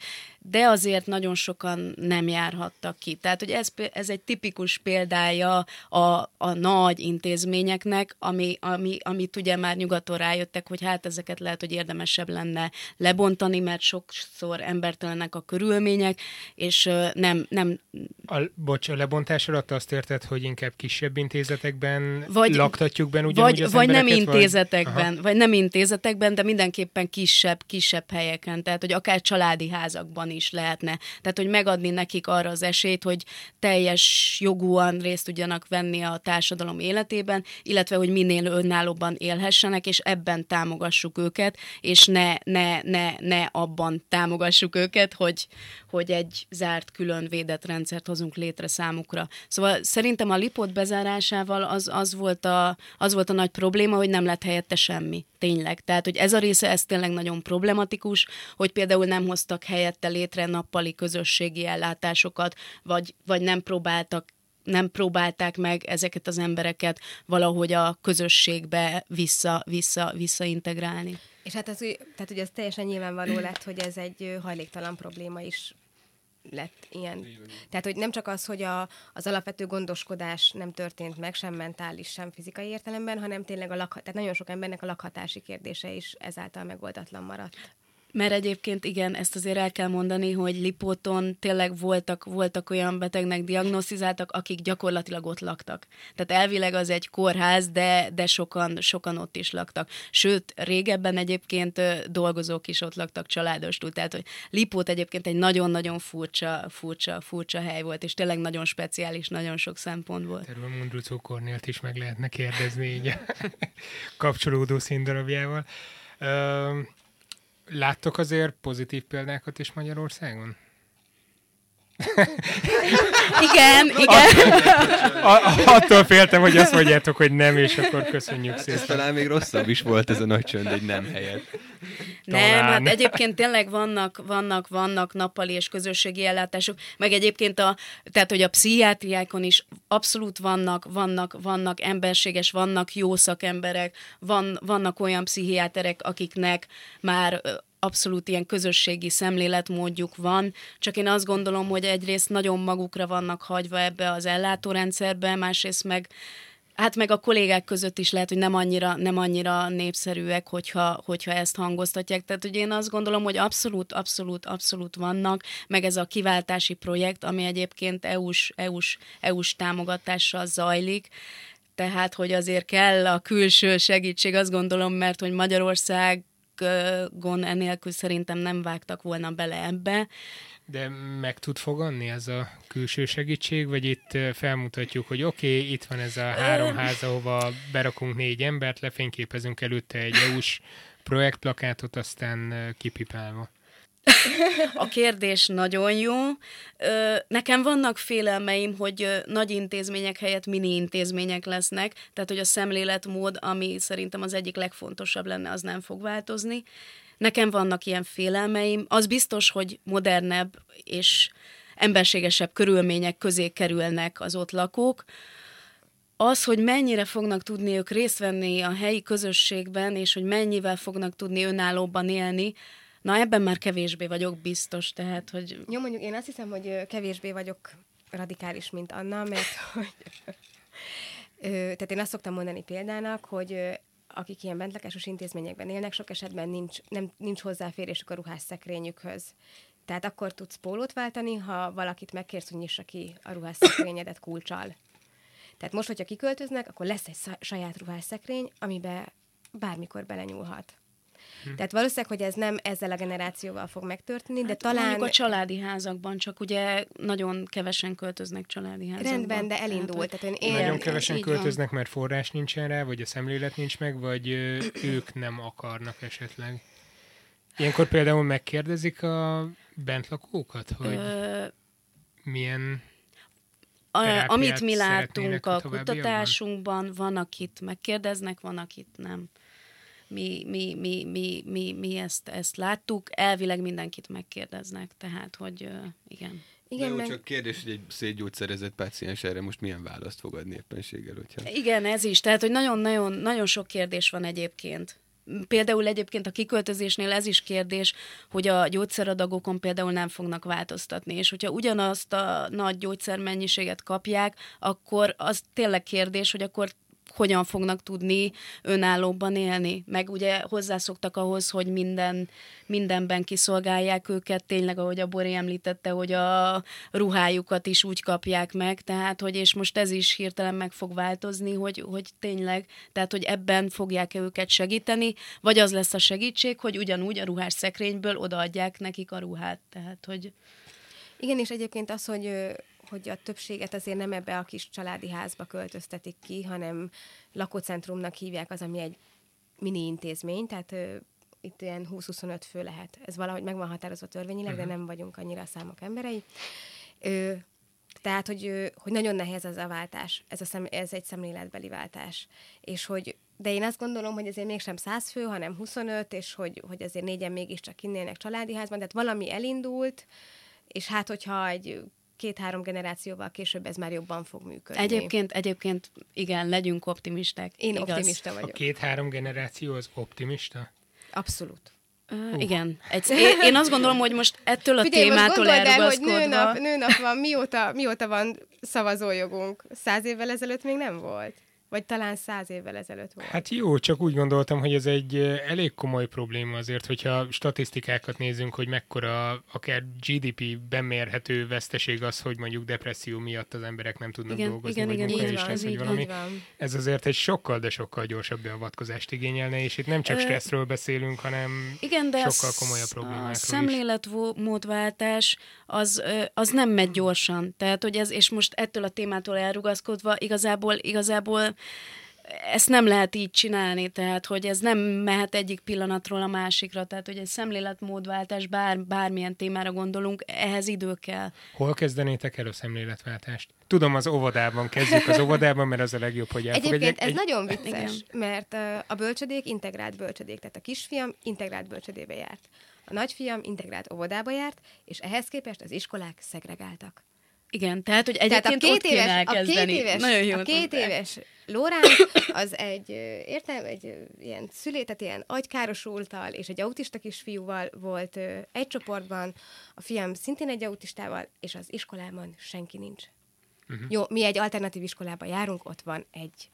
de azért nagyon sokan nem járhattak ki. Tehát, hogy ez, ez egy tipikus példája a, a nagy intézményeknek, ami, ami, amit ugye már nyugaton rájöttek, hogy hát ezeket lehet, hogy érdemesebb lenne lebontani, mert sokszor embertelenek a körülmények, és nem... nem a, bocs, a lebontás alatt azt érted, hogy inkább kisebb intézetekben vagy, laktatjuk benne ugyanúgy vagy, az vagy nem intézetekben, vagy, vagy nem intézetekben, de mindenképpen kisebb, kisebb helyeken, tehát hogy akár családi házakban is lehetne. Tehát, hogy megadni nekik arra az esélyt, hogy teljes jogúan részt tudjanak venni a társadalom életében, illetve, hogy minél önállóban élhessenek, és ebben támogassuk őket, és ne, ne, ne, ne abban támogassuk őket, hogy, hogy egy zárt, külön védett rendszert hozunk létre számukra. Szóval szerintem a lipot bezárásával az, az, volt a, az volt a nagy probléma, hogy nem lett helyette semmi. Tényleg. Tehát, hogy ez a része, ez tényleg nagyon problematikus, hogy például nem hoztak helyette létre nappali közösségi ellátásokat, vagy, vagy nem próbáltak nem próbálták meg ezeket az embereket valahogy a közösségbe vissza, vissza, visszaintegrálni. És hát ez, tehát ugye az teljesen nyilvánvaló lett, hogy ez egy hajléktalan probléma is lett ilyen. Tehát, hogy nem csak az, hogy a, az alapvető gondoskodás nem történt meg, sem mentális, sem fizikai értelemben, hanem tényleg a lakhat, tehát nagyon sok embernek a lakhatási kérdése is ezáltal megoldatlan maradt. Mert egyébként igen, ezt azért el kell mondani, hogy Lipóton tényleg voltak, voltak olyan betegnek diagnosztizáltak, akik gyakorlatilag ott laktak. Tehát elvileg az egy kórház, de, de sokan, sokan ott is laktak. Sőt, régebben egyébként dolgozók is ott laktak családostul. Tehát, hogy Lipót egyébként egy nagyon-nagyon furcsa, furcsa, furcsa hely volt, és tényleg nagyon speciális, nagyon sok szempont volt. Erről Mundrucó Kornélt is meg lehetne kérdezni így kapcsolódó színdarabjával. Láttok azért pozitív példákat is Magyarországon? igen, igen. attól féltem, hogy azt mondjátok, hogy nem, és akkor köszönjük szépen. Ez talán még rosszabb is volt ez a nagy csönd egy nem helyett. Nem, hát egyébként tényleg vannak, vannak, vannak nappali és közösségi ellátások, meg egyébként a, tehát hogy a pszichiátriákon is abszolút vannak, vannak, vannak emberséges, vannak jó szakemberek, van, vannak olyan pszichiáterek, akiknek már abszolút ilyen közösségi szemléletmódjuk van, csak én azt gondolom, hogy egyrészt nagyon magukra vannak hagyva ebbe az ellátórendszerbe, másrészt meg Hát meg a kollégák között is lehet, hogy nem annyira, nem annyira népszerűek, hogyha, hogyha ezt hangoztatják. Tehát ugye én azt gondolom, hogy abszolút, abszolút, abszolút vannak, meg ez a kiváltási projekt, ami egyébként EU-s, EU-s, EU-s támogatással zajlik, tehát, hogy azért kell a külső segítség, azt gondolom, mert hogy Magyarország gon enélkül szerintem nem vágtak volna bele ebbe. De meg tud fogadni ez a külső segítség, vagy itt felmutatjuk, hogy oké, okay, itt van ez a három ház, ahova berakunk négy embert, lefényképezünk előtte egy EU-s projektplakátot, aztán kipipálva. A kérdés nagyon jó. Nekem vannak félelmeim, hogy nagy intézmények helyett mini intézmények lesznek, tehát hogy a szemléletmód, ami szerintem az egyik legfontosabb lenne, az nem fog változni. Nekem vannak ilyen félelmeim. Az biztos, hogy modernebb és emberségesebb körülmények közé kerülnek az ott lakók. Az, hogy mennyire fognak tudni ők részt venni a helyi közösségben, és hogy mennyivel fognak tudni önállóban élni, Na ebben már kevésbé vagyok biztos, tehát, hogy... Jó, mondjuk én azt hiszem, hogy kevésbé vagyok radikális, mint Anna, mert hogy... tehát én azt szoktam mondani példának, hogy akik ilyen bentlakásos intézményekben élnek, sok esetben nincs, nem, nincs hozzáférésük a ruhásszekrényükhöz. Tehát akkor tudsz pólót váltani, ha valakit megkérsz, hogy nyissa ki a ruhásszekrényedet kulcsal. Tehát most, hogyha kiköltöznek, akkor lesz egy saját ruhásszekrény, amibe bármikor belenyúlhat. Hm. Tehát valószínűleg, hogy ez nem ezzel a generációval fog megtörténni, de hát talán... a családi házakban, csak ugye nagyon kevesen költöznek családi házakban. Rendben, de elindult. Tehát, hogy én... Nagyon kevesen költöznek, van. mert forrás nincsen rá, vagy a szemlélet nincs meg, vagy ők nem akarnak esetleg. Ilyenkor például megkérdezik a bentlakókat, hogy Ö... milyen a, amit mi látunk a kutatásunkban, van, akit megkérdeznek, van, akit nem mi, mi, mi, mi, mi, mi ezt, ezt láttuk. Elvileg mindenkit megkérdeznek, tehát, hogy igen. Igen, De meg... csak kérdés, hogy egy szétgyógyszerezett páciens erre most milyen választ fog adni éppenséggel, hogyha... Igen, ez is. Tehát, hogy nagyon-nagyon nagyon sok kérdés van egyébként. Például egyébként a kiköltözésnél ez is kérdés, hogy a gyógyszeradagokon például nem fognak változtatni, és hogyha ugyanazt a nagy gyógyszermennyiséget kapják, akkor az tényleg kérdés, hogy akkor hogyan fognak tudni önállóban élni. Meg ugye hozzászoktak ahhoz, hogy minden, mindenben kiszolgálják őket, tényleg, ahogy a Bori említette, hogy a ruhájukat is úgy kapják meg, tehát, hogy és most ez is hirtelen meg fog változni, hogy, hogy tényleg, tehát, hogy ebben fogják-e őket segíteni, vagy az lesz a segítség, hogy ugyanúgy a ruhás szekrényből odaadják nekik a ruhát, tehát, hogy... Igen, és egyébként az, hogy hogy a többséget azért nem ebbe a kis családi házba költöztetik ki, hanem lakócentrumnak hívják az, ami egy mini intézmény, tehát ö, itt ilyen 20-25 fő lehet. Ez valahogy meg van határozva törvényileg, uh-huh. de mhm. nem vagyunk annyira a számok emberei. Ö, tehát, hogy, hogy nagyon nehéz az a váltás, ez, a szem, ez egy szemléletbeli váltás. És hogy, de én azt gondolom, hogy ezért mégsem 100 fő, hanem 25, és hogy, hogy azért négyen mégiscsak innélnek családi házban, tehát valami elindult, és hát, hogyha egy két-három generációval később ez már jobban fog működni. Egyébként, egyébként igen, legyünk optimisták. Én igaz. optimista A vagyok. két-három generáció az optimista? Abszolút. Ö, igen. Egy, én, én azt gondolom, hogy most ettől a Figyelj, most témától gondold el, hogy nőnap, nőnap van, mióta, mióta van szavazójogunk? Száz évvel ezelőtt még nem volt? Vagy talán száz évvel ezelőtt volt. Hát jó, csak úgy gondoltam, hogy ez egy elég komoly probléma azért, hogyha statisztikákat nézünk, hogy mekkora akár GDP-ben mérhető veszteség az, hogy mondjuk depresszió miatt az emberek nem tudnak Igen, dolgozni, igen, vagy igen, munka is van, lesz, ez vagy valami. Van. Ez azért egy sokkal, de sokkal gyorsabb beavatkozást igényelne, és itt nem csak stresszről beszélünk, hanem Igen, de sokkal a, komolyabb a problémákról is. szemléletmódváltás az, az nem megy gyorsan. Tehát, hogy ez, és most ettől a témától elrugaszkodva igazából, igazából ezt nem lehet így csinálni, tehát, hogy ez nem mehet egyik pillanatról a másikra, tehát, hogy egy szemléletmódváltás, bár, bármilyen témára gondolunk, ehhez idő kell. Hol kezdenétek el a szemléletváltást? Tudom, az óvodában kezdjük az óvodában, mert az a legjobb, hogy elfogadják. Egyébként ez Egy- nagyon vicces, Igen. mert a bölcsödék integrált bölcsödék, tehát a kisfiam integrált bölcsödébe járt. A nagyfiam integrált óvodába járt, és ehhez képest az iskolák szegregáltak. Igen, tehát, hogy Tehát a egyébként ott két, kéne éves, a elkezdeni. két éves, Nagyon jó a két éves Lórán az egy, értem, egy ilyen szülé, tehát ilyen agykárosultal és egy autista kisfiúval volt egy csoportban, a fiam szintén egy autistával, és az iskolában senki nincs. Uh-huh. Jó, mi egy alternatív iskolába járunk, ott van egy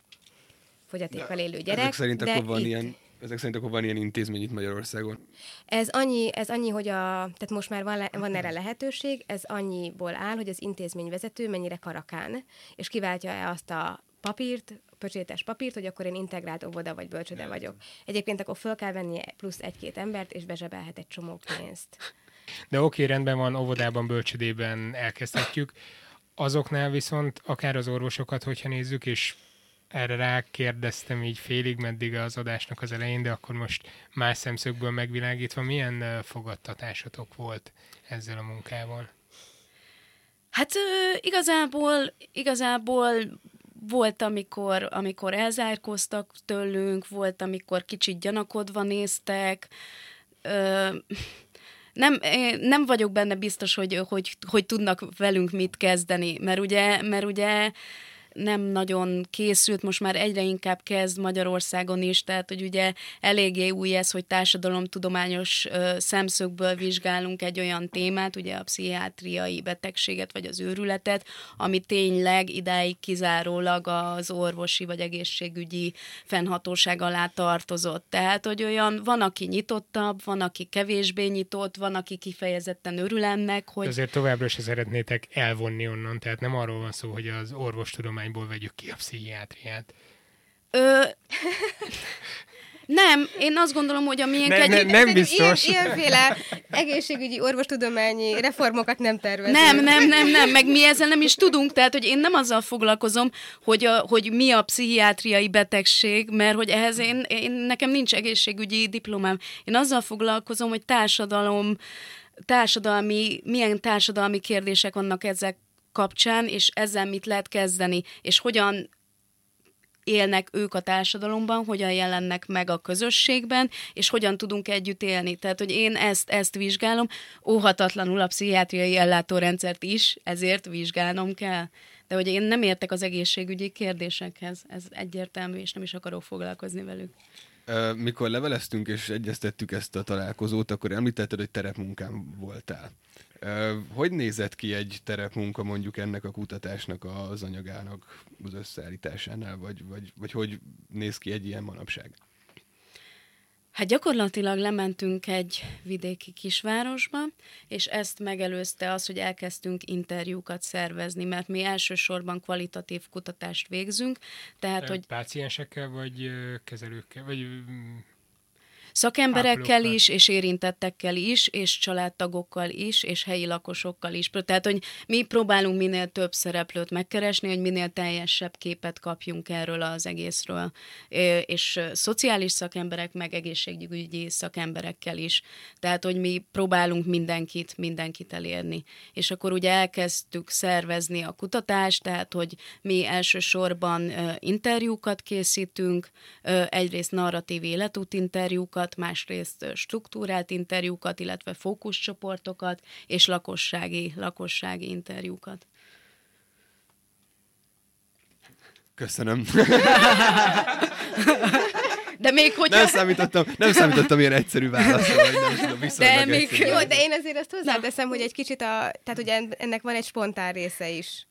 fogyatékkal élő gyerek. Ezek szerint de akkor van itt- ilyen, ezek szerint akkor van ilyen intézmény itt Magyarországon. Ez annyi, ez annyi, hogy a, tehát most már van, le, van erre lehetőség, ez annyiból áll, hogy az intézményvezető mennyire karakán, és kiváltja-e azt a papírt, pöcsétes papírt, hogy akkor én integrált óvoda vagy bölcsöde vagyok. Egyébként akkor föl kell venni plusz egy-két embert, és bezsebelhet egy csomó pénzt. De oké, rendben van, óvodában, bölcsödében elkezdhetjük. Azoknál viszont akár az orvosokat, hogyha nézzük, és erre rákérdeztem így félig, meddig az adásnak az elején, de akkor most más szemszögből megvilágítva, milyen fogadtatásotok volt ezzel a munkával? Hát igazából, igazából volt, amikor, amikor elzárkóztak tőlünk, volt, amikor kicsit gyanakodva néztek. Nem, nem vagyok benne biztos, hogy, hogy, hogy tudnak velünk mit kezdeni, mert ugye, mert ugye nem nagyon készült, most már egyre inkább kezd Magyarországon is, tehát hogy ugye eléggé új ez, hogy társadalomtudományos ö, szemszögből vizsgálunk egy olyan témát, ugye a pszichiátriai betegséget vagy az őrületet, ami tényleg idáig kizárólag az orvosi vagy egészségügyi fennhatóság alá tartozott. Tehát, hogy olyan van, aki nyitottabb, van, aki kevésbé nyitott, van, aki kifejezetten örül ennek, Hogy... Azért továbbra se szeretnétek elvonni onnan, tehát nem arról van szó, hogy az orvostudományból vegyük ki a pszichiátriát. Ö, nem, én azt gondolom, hogy a miénk Ne- egy... ne- nem biztos. Ilyen, ilyenféle egészségügyi, orvostudományi reformokat nem tervezünk. Nem, nem, nem, nem, meg mi ezzel nem is tudunk, tehát hogy én nem azzal foglalkozom, hogy, a, hogy mi a pszichiátriai betegség, mert hogy ehhez én, én, nekem nincs egészségügyi diplomám. Én azzal foglalkozom, hogy társadalom, társadalmi, milyen társadalmi kérdések vannak ezek kapcsán, és ezzel mit lehet kezdeni, és hogyan élnek ők a társadalomban, hogyan jelennek meg a közösségben, és hogyan tudunk együtt élni. Tehát, hogy én ezt, ezt vizsgálom, óhatatlanul a pszichiátriai ellátórendszert is, ezért vizsgálnom kell. De hogy én nem értek az egészségügyi kérdésekhez, ez egyértelmű, és nem is akarok foglalkozni velük. Mikor leveleztünk és egyeztettük ezt a találkozót, akkor említetted, hogy terepmunkán voltál. Hogy nézett ki egy terepmunka mondjuk ennek a kutatásnak az anyagának az összeállításánál, vagy, vagy, vagy hogy néz ki egy ilyen manapság? Hát gyakorlatilag lementünk egy vidéki kisvárosba, és ezt megelőzte az, hogy elkezdtünk interjúkat szervezni, mert mi elsősorban kvalitatív kutatást végzünk, tehát, Hát, hogy. Páciensekkel, vagy kezelőkkel, vagy mm, Szakemberekkel is, és érintettekkel is, és családtagokkal is, és helyi lakosokkal is. Tehát, hogy mi próbálunk minél több szereplőt megkeresni, hogy minél teljesebb képet kapjunk erről az egészről. És szociális szakemberek, meg egészségügyi szakemberekkel is. Tehát, hogy mi próbálunk mindenkit, mindenkit elérni. És akkor ugye elkezdtük szervezni a kutatást, tehát, hogy mi elsősorban interjúkat készítünk, egyrészt narratív életút interjúkat, interjúkat, másrészt struktúrált interjúkat, illetve fókuszcsoportokat, és lakossági, lakossági interjúkat. Köszönöm. De még hogyha... Nem számítottam, nem számítottam ilyen egyszerű válaszra, vagy nem tudom, De még-. Jó, de én azért azt hozzáteszem, hogy egy kicsit a, tehát ugye ennek van egy spontán része is.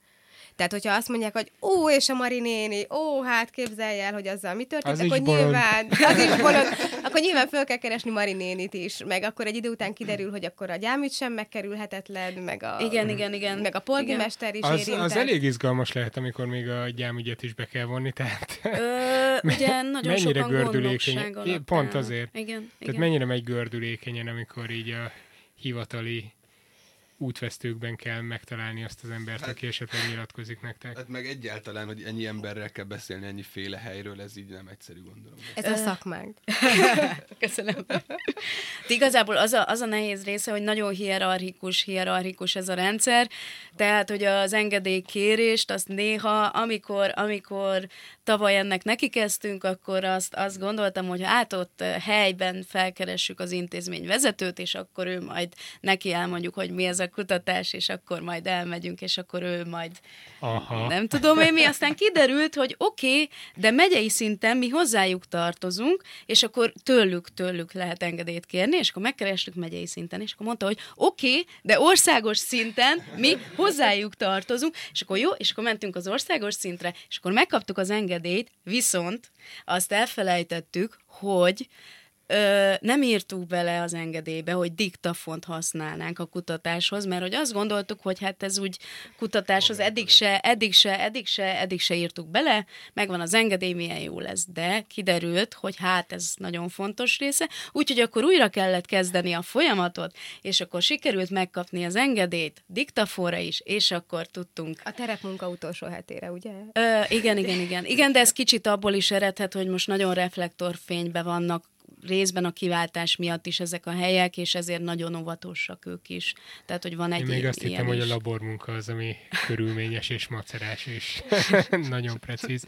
Tehát, hogyha azt mondják, hogy ó, és a Mari néni, ó, hát képzelj el, hogy azzal mi történt, Az akkor nyilván, az is bolond, akkor nyilván föl kell keresni Mari nénit is, meg akkor egy idő után kiderül, hogy akkor a gyámügy sem megkerülhetetlen, meg a, Igen, igen, igen. meg a polgármester is Az, érintett. az elég izgalmas lehet, amikor még a gyámügyet is be kell vonni, tehát, Ö, ugye nagyon mennyire sokan gördülékeny- pont azért. Igen, tehát igen. mennyire megy gördülékenyen, amikor így a hivatali útvesztőkben kell megtalálni azt az embert, Hát- aki esetleg nyilatkozik nektek. Hát meg egyáltalán, hogy ennyi emberrel kell beszélni, ennyi féle helyről, ez így nem egyszerű, gondolom. Ez a szakmánk. Köszönöm. De igazából az a, az a nehéz része, hogy nagyon hierarchikus, hierarchikus ez a rendszer, tehát, hogy az engedélykérést, azt néha, amikor, amikor tavaly ennek neki kezdtünk, akkor azt, azt gondoltam, hogy hát ott eh, helyben felkeressük az intézmény vezetőt, és akkor ő majd neki elmondjuk, hogy mi ez a kutatás, és akkor majd elmegyünk, és akkor ő majd Aha. nem tudom én mi, aztán kiderült, hogy oké, okay, de megyei szinten mi hozzájuk tartozunk, és akkor tőlük, tőlük lehet engedélyt kérni, és akkor megkerestük megyei szinten, és akkor mondta, hogy oké, okay, de országos szinten mi hozzájuk tartozunk, és akkor jó, és akkor mentünk az országos szintre, és akkor megkaptuk az engedélyt, viszont azt elfelejtettük, hogy Ö, nem írtuk bele az engedélybe, hogy diktafont használnánk a kutatáshoz, mert hogy azt gondoltuk, hogy hát ez úgy kutatáshoz eddig se, eddig se, eddig se, eddig se írtuk bele, megvan az engedély, milyen jó lesz, de kiderült, hogy hát ez nagyon fontos része, úgyhogy akkor újra kellett kezdeni a folyamatot, és akkor sikerült megkapni az engedélyt diktafonra is, és akkor tudtunk A terepmunka utolsó hetére, ugye? Ö, igen, igen, igen. Igen, de ez kicsit abból is eredhet, hogy most nagyon reflektorfényben vannak részben a kiváltás miatt is ezek a helyek, és ezért nagyon óvatosak ők is. Tehát, hogy van egy Én még ilyen azt hittem, hogy a is. labormunka az, ami körülményes és macerás, és nagyon precíz.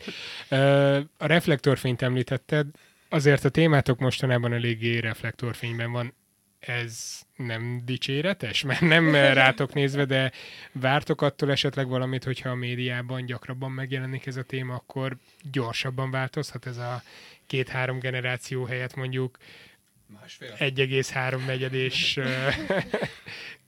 A reflektorfényt említetted, azért a témátok mostanában eléggé reflektorfényben van. Ez nem dicséretes? Mert nem rátok nézve, de vártok attól esetleg valamit, hogyha a médiában gyakrabban megjelenik ez a téma, akkor gyorsabban változhat ez a két-három generáció helyett mondjuk Másfél? 1,3 negyed és ö,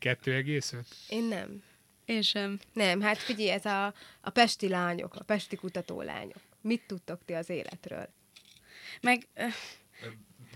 2,5? Én nem. Én sem. Nem, hát figyelj, ez a, a pesti lányok, a pesti kutatólányok. Mit tudtok ti az életről? Meg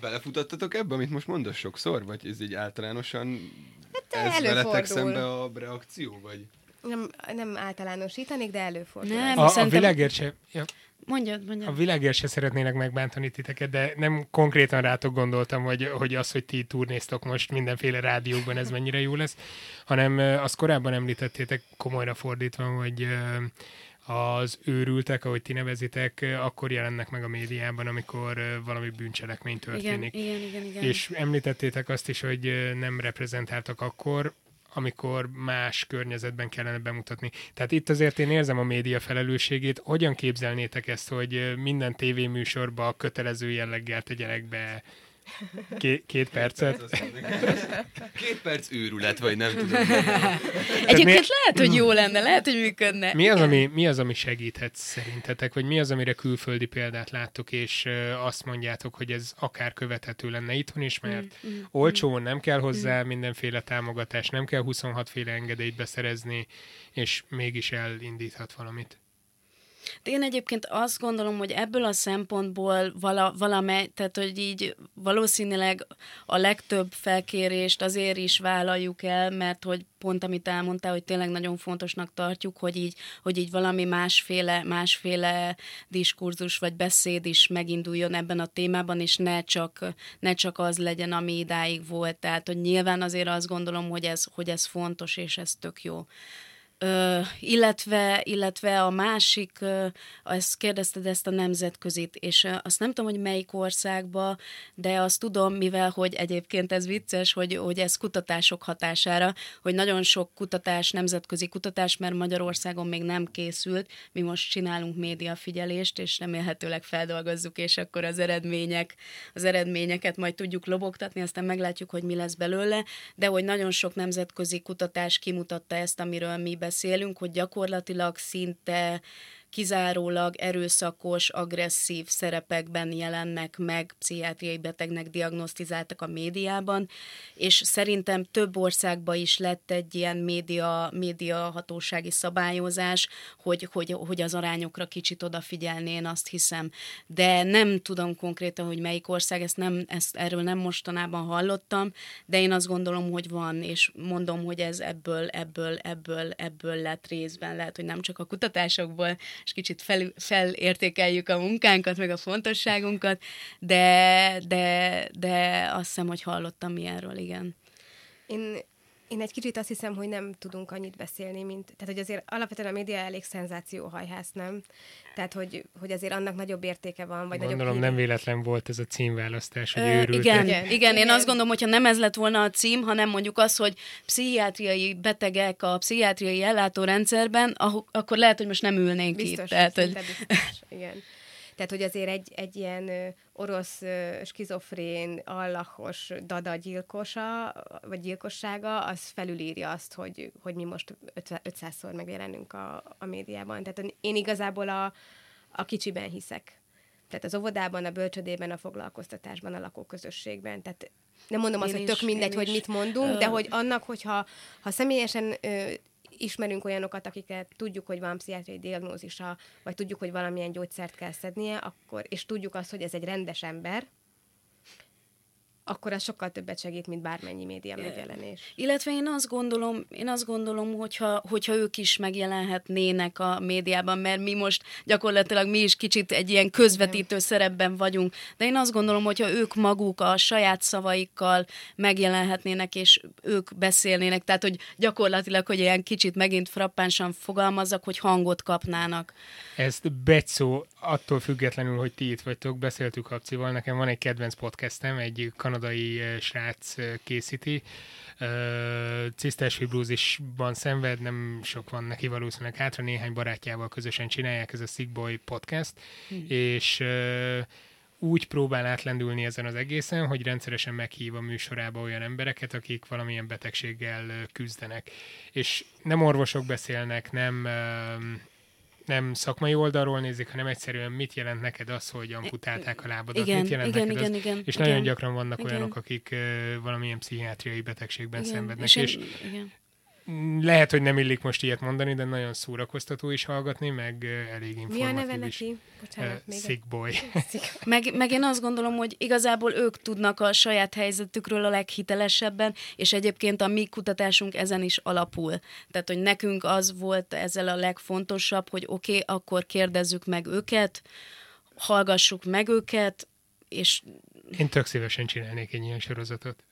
Belefutottatok ebbe, amit most mondasz sokszor? Vagy ez így általánosan Hát ez előfordul. veletek szembe a reakció? Vagy? Nem, nem általánosítanék, de előfordul. Nem. A, a Szerintem- világért se, ja, mondjad, a mondjad. világért se szeretnének megbántani titeket, de nem konkrétan rátok gondoltam, hogy, hogy az, hogy ti turnéztok most mindenféle rádiókban, ez mennyire jó lesz, hanem azt korábban említettétek komolyra fordítva, hogy az őrültek, ahogy ti nevezitek, akkor jelennek meg a médiában, amikor valami bűncselekmény Igen, történik. igen, igen, igen. És említettétek azt is, hogy nem reprezentáltak akkor, amikor más környezetben kellene bemutatni. Tehát itt azért én érzem a média felelősségét. Hogyan képzelnétek ezt, hogy minden tévéműsorba kötelező jelleggel tegyenek be ké- két percet? Két perc őrület, vagy nem tudom. Egyébként mi- lehet, hogy jó lenne, lehet, hogy működne. Mi az, ami, mi az, ami segíthet szerintetek, vagy mi az, amire külföldi példát láttok, és azt mondjátok, hogy ez akár követhető lenne itthon is, mert Mm, olcsón nem kell hozzá mindenféle támogatás, nem kell 26 féle engedélyt beszerezni, és mégis elindíthat valamit. De én egyébként azt gondolom, hogy ebből a szempontból vala, valamely, tehát hogy így valószínűleg a legtöbb felkérést azért is vállaljuk el, mert hogy pont amit elmondtál, hogy tényleg nagyon fontosnak tartjuk, hogy így, hogy így valami másféle, másféle diskurzus vagy beszéd is meginduljon ebben a témában, és ne csak, ne csak az legyen, ami idáig volt. Tehát, hogy nyilván azért azt gondolom, hogy ez, hogy ez fontos, és ez tök jó. Illetve, illetve a másik, ö, azt kérdezted ezt a nemzetközit, és azt nem tudom, hogy melyik országba, de azt tudom, mivel, hogy egyébként ez vicces, hogy, hogy ez kutatások hatására, hogy nagyon sok kutatás, nemzetközi kutatás, mert Magyarországon még nem készült, mi most csinálunk médiafigyelést, és remélhetőleg feldolgozzuk, és akkor az eredmények, az eredményeket majd tudjuk lobogtatni, aztán meglátjuk, hogy mi lesz belőle, de hogy nagyon sok nemzetközi kutatás kimutatta ezt, amiről mi beszélünk, hogy gyakorlatilag szinte kizárólag erőszakos, agresszív szerepekben jelennek meg, pszichiátriai betegnek diagnosztizáltak a médiában, és szerintem több országban is lett egy ilyen média, média hatósági szabályozás, hogy, hogy, hogy az arányokra kicsit odafigyelni, én azt hiszem. De nem tudom konkrétan, hogy melyik ország, ezt, nem, ezt erről nem mostanában hallottam, de én azt gondolom, hogy van, és mondom, hogy ez ebből, ebből, ebből, ebből lett részben, lehet, hogy nem csak a kutatásokból, és kicsit fel, felértékeljük a munkánkat, meg a fontosságunkat, de, de, de azt hiszem, hogy hallottam ilyenről, igen. Én, én egy kicsit azt hiszem, hogy nem tudunk annyit beszélni, mint... Tehát, hogy azért alapvetően a média elég szenzációhajház, nem? Tehát, hogy, hogy azért annak nagyobb értéke van, vagy Gondolom nagyobb nem véletlen volt ez a címválasztás, hogy Ö, őrültek. igen, Igen, igen, igen, én azt gondolom, hogyha nem ez lett volna a cím, hanem mondjuk az, hogy pszichiátriai betegek a pszichiátriai ellátórendszerben, ah- akkor lehet, hogy most nem ülnénk Biztos, itt. Tehát, hogy... biztos, igen. Tehát, hogy azért egy, egy ilyen orosz skizofrén, allahos dada gyilkosa, vagy gyilkossága, az felülírja azt, hogy, hogy mi most 500-szor megjelenünk a, a médiában. Tehát én igazából a, a kicsiben hiszek. Tehát az óvodában, a bölcsödében, a foglalkoztatásban, a lakóközösségben. Tehát nem mondom azt, Én hogy is, tök mindegy, hogy mit mondunk, de hogy annak, hogyha ha személyesen ö, ismerünk olyanokat, akiket tudjuk, hogy van pszichiátriai diagnózisa, vagy tudjuk, hogy valamilyen gyógyszert kell szednie, akkor, és tudjuk azt, hogy ez egy rendes ember, akkor az sokkal többet segít, mint bármennyi média megjelenés. Illetve én azt gondolom, én azt gondolom hogyha, hogyha ők is megjelenhetnének a médiában, mert mi most gyakorlatilag mi is kicsit egy ilyen közvetítő szerepben vagyunk, de én azt gondolom, hogyha ők maguk a saját szavaikkal megjelenhetnének, és ők beszélnének, tehát hogy gyakorlatilag, hogy ilyen kicsit megint frappánsan fogalmazzak, hogy hangot kapnának. Ezt Betszó, attól függetlenül, hogy ti itt vagytok, beszéltük Habcival, nekem van egy kedvenc podcastem, egy kanadai eh, srác eh, készíti, Uh, cisztás fibrózisban szenved, nem sok van neki valószínűleg hátra, néhány barátjával közösen csinálják, ez a Sick Boy podcast, hmm. és úgy próbál átlendülni ezen az egészen, hogy rendszeresen meghív a műsorába olyan embereket, akik valamilyen betegséggel küzdenek. És nem orvosok beszélnek, nem nem szakmai oldalról nézik, hanem egyszerűen mit jelent neked az, hogy amputálták a lábadat, Igen, mit jelent igen, neked igen, az, igen, és igen, nagyon gyakran vannak igen. olyanok, akik ö, valamilyen pszichiátriai betegségben Igen, szenvednek, és, és, én, igen. Lehet, hogy nem illik most ilyet mondani, de nagyon szórakoztató is hallgatni, meg elég Mi a informatív neve is. neki? Bocsánat, még Sick Boy. Meg, meg én azt gondolom, hogy igazából ők tudnak a saját helyzetükről a leghitelesebben, és egyébként a mi kutatásunk ezen is alapul. Tehát, hogy nekünk az volt ezzel a legfontosabb, hogy oké, okay, akkor kérdezzük meg őket, hallgassuk meg őket, és Én tök szívesen csinálnék egy ilyen sorozatot.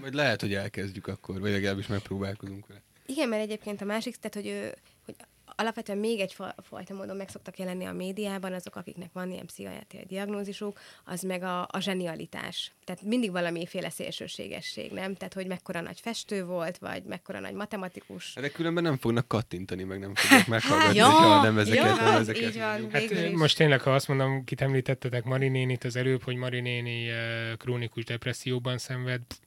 Vagy lehet, hogy elkezdjük akkor, vagy legalábbis megpróbálkozunk vele. Igen, mert egyébként a másik, tehát hogy, ő, hogy alapvetően még egy fa- fajta módon meg szoktak jelenni a médiában, azok, akiknek van ilyen pszichiátriai diagnózisuk, az meg a, a zsenialitás. Tehát mindig valamiféle szélsőségesség, nem? Tehát, hogy mekkora nagy festő volt, vagy mekkora nagy matematikus. De különben nem fognak kattintani, meg nem fognak meghallgatni, ja, hogyha nem ezeket, ja, nem ezeket így van. Hát most tényleg, ha azt mondom, kit említettetek Mari nénit az előbb, hogy Mari néni krónikus depresszióban szenved, pff,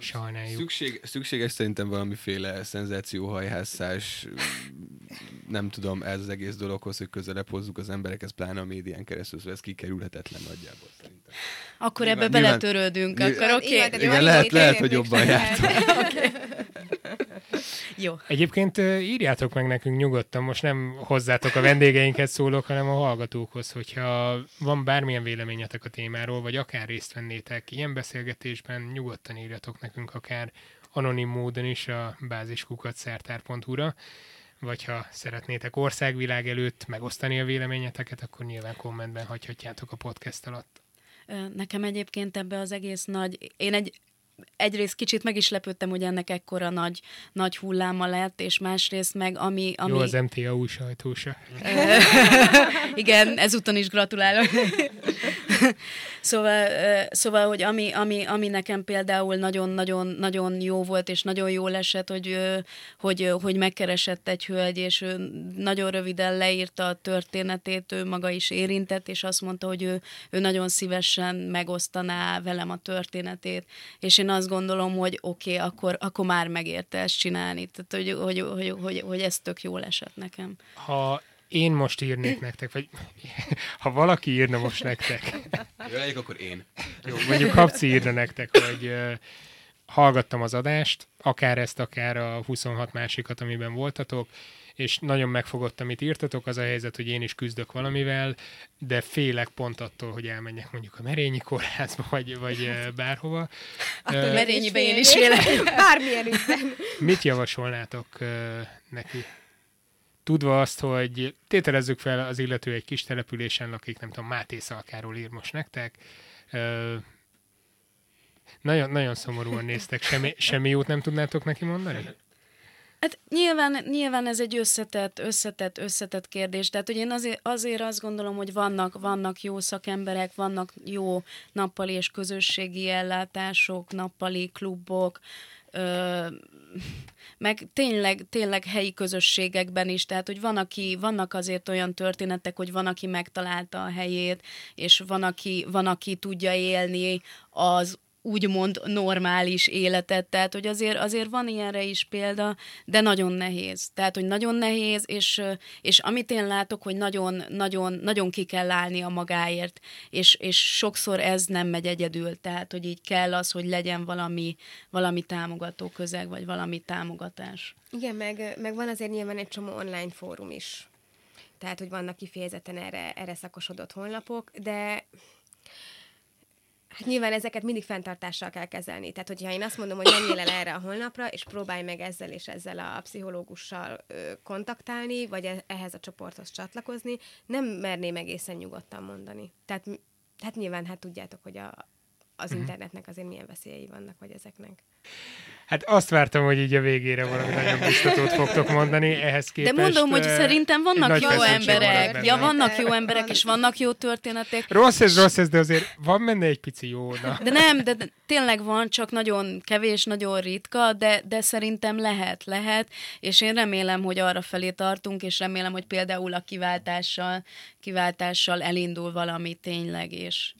sajnáljuk. Szükség, szükséges szerintem valamiféle szenzációhajhászás, nem tudom, ez az egész dologhoz, hogy közelebb hozzuk az emberekhez, pláne a médián keresztül, szóval ez kikerülhetetlen nagyjából szerintem. akkor Nyilván- ebbe nyilván- beletörődünk, nyilván- akkor oké. Okay. Igen, lehet- lehet, hogy jobban saját. Jó. Egyébként írjátok meg nekünk nyugodtan, most nem hozzátok a vendégeinket szólok, hanem a hallgatókhoz, hogyha van bármilyen véleményetek a témáról, vagy akár részt vennétek ilyen beszélgetésben, nyugodtan írjatok nekünk akár anonim módon is a báziskukatszertár.hu-ra, vagy ha szeretnétek országvilág előtt megosztani a véleményeteket, akkor nyilván kommentben hagyhatjátok a podcast alatt. Nekem egyébként ebbe az egész nagy... Én egy egyrészt kicsit meg is lepődtem, hogy ennek ekkora nagy, nagy hulláma lett, és másrészt meg ami... ami... Jó, az MTA új sajtósa. Igen, ezúton is gratulálok. szóval, szóval, hogy ami, ami, ami nekem például nagyon-nagyon nagyon jó volt, és nagyon jól esett, hogy, hogy, hogy megkeresett egy hölgy, és ő nagyon röviden leírta a történetét, ő maga is érintett, és azt mondta, hogy ő, ő nagyon szívesen megosztaná velem a történetét, és én azt gondolom, hogy oké, okay, akkor, akkor már megérte ezt csinálni, tehát hogy, hogy, hogy, hogy, hogy ez tök jól esett nekem. Ha én most írnék nektek, vagy ha valaki írna most nektek. Jó, akkor én. Jó, mondjuk Habci írna nektek, hogy uh, hallgattam az adást, akár ezt, akár a 26 másikat, amiben voltatok, és nagyon megfogott, amit írtatok, az a helyzet, hogy én is küzdök valamivel, de félek pont attól, hogy elmenjek mondjuk a Merényi kórházba, vagy, vagy bárhova. A uh, Merényibe én is félek. Bármilyen ügyben. Mit javasolnátok uh, neki? Tudva azt, hogy tételezzük fel, az illető egy kis településen lakik, nem tudom, Máté Szalkáról ír most nektek. Ö, nagyon, nagyon szomorúan néztek, semmi, semmi jót nem tudnátok neki mondani? Hát nyilván, nyilván ez egy összetett, összetett, összetett kérdés. Tehát, hogy én azért, azért azt gondolom, hogy vannak, vannak jó szakemberek, vannak jó nappali és közösségi ellátások, nappali klubok, meg tényleg, tényleg helyi közösségekben is, tehát hogy van, aki, vannak azért olyan történetek, hogy van, aki megtalálta a helyét, és van, aki, van, aki tudja élni az úgymond normális életet, tehát hogy azért, azért van ilyenre is példa, de nagyon nehéz. Tehát, hogy nagyon nehéz, és, és amit én látok, hogy nagyon, nagyon, nagyon ki kell állni a magáért, és, és sokszor ez nem megy egyedül, tehát, hogy így kell az, hogy legyen valami, valami támogató közeg, vagy valami támogatás. Igen, meg, meg van azért nyilván egy csomó online fórum is. Tehát, hogy vannak kifejezetten erre, erre szakosodott honlapok, de Hát nyilván ezeket mindig fenntartással kell kezelni. Tehát, hogyha én azt mondom, hogy menjél el erre a honlapra, és próbálj meg ezzel és ezzel a pszichológussal ö, kontaktálni, vagy e- ehhez a csoporthoz csatlakozni, nem merném egészen nyugodtan mondani. Tehát hát nyilván hát tudjátok, hogy a, az uh-huh. internetnek azért milyen veszélyei vannak, vagy ezeknek. Hát azt vártam, hogy így a végére valami nagyon biztatót fogtok mondani, ehhez képest... De mondom, hogy szerintem vannak jó emberek. Ja, vannak jó emberek, és vannak jó történetek. Rossz ez, rossz ez, de azért van benne egy pici jó. Na. De nem, de, de tényleg van, csak nagyon kevés, nagyon ritka, de, de szerintem lehet, lehet, és én remélem, hogy arra felé tartunk, és remélem, hogy például a kiváltással, kiváltással elindul valami tényleg, és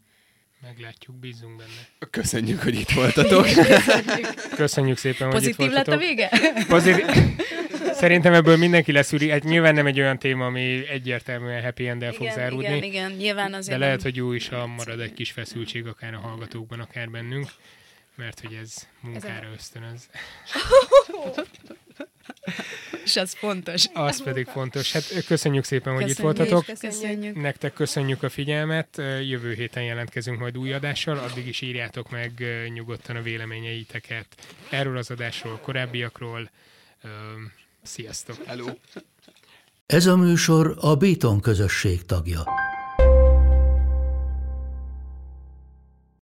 Meglátjuk, bízunk benne. Köszönjük, hogy itt voltatok. Köszönjük szépen, Pozitív hogy itt voltatok. lett a vége? Pozitív... Szerintem ebből mindenki leszűri. Hát nyilván nem egy olyan téma, ami egyértelműen happy end fog zárulni. Igen, igen, nyilván azért De lehet, hogy jó is, ha marad egy kis feszültség akár a hallgatókban, akár bennünk, mert hogy ez munkára ösztönöz. És az fontos. Az pedig fontos. Hát köszönjük szépen, hogy köszönjük, itt voltatok. Köszönjük. Nektek köszönjük a figyelmet. Jövő héten jelentkezünk majd új adással. Addig is írjátok meg nyugodtan a véleményeiteket erről az adásról, korábbiakról. Sziasztok! Hello! Ez a műsor a Béton közösség tagja.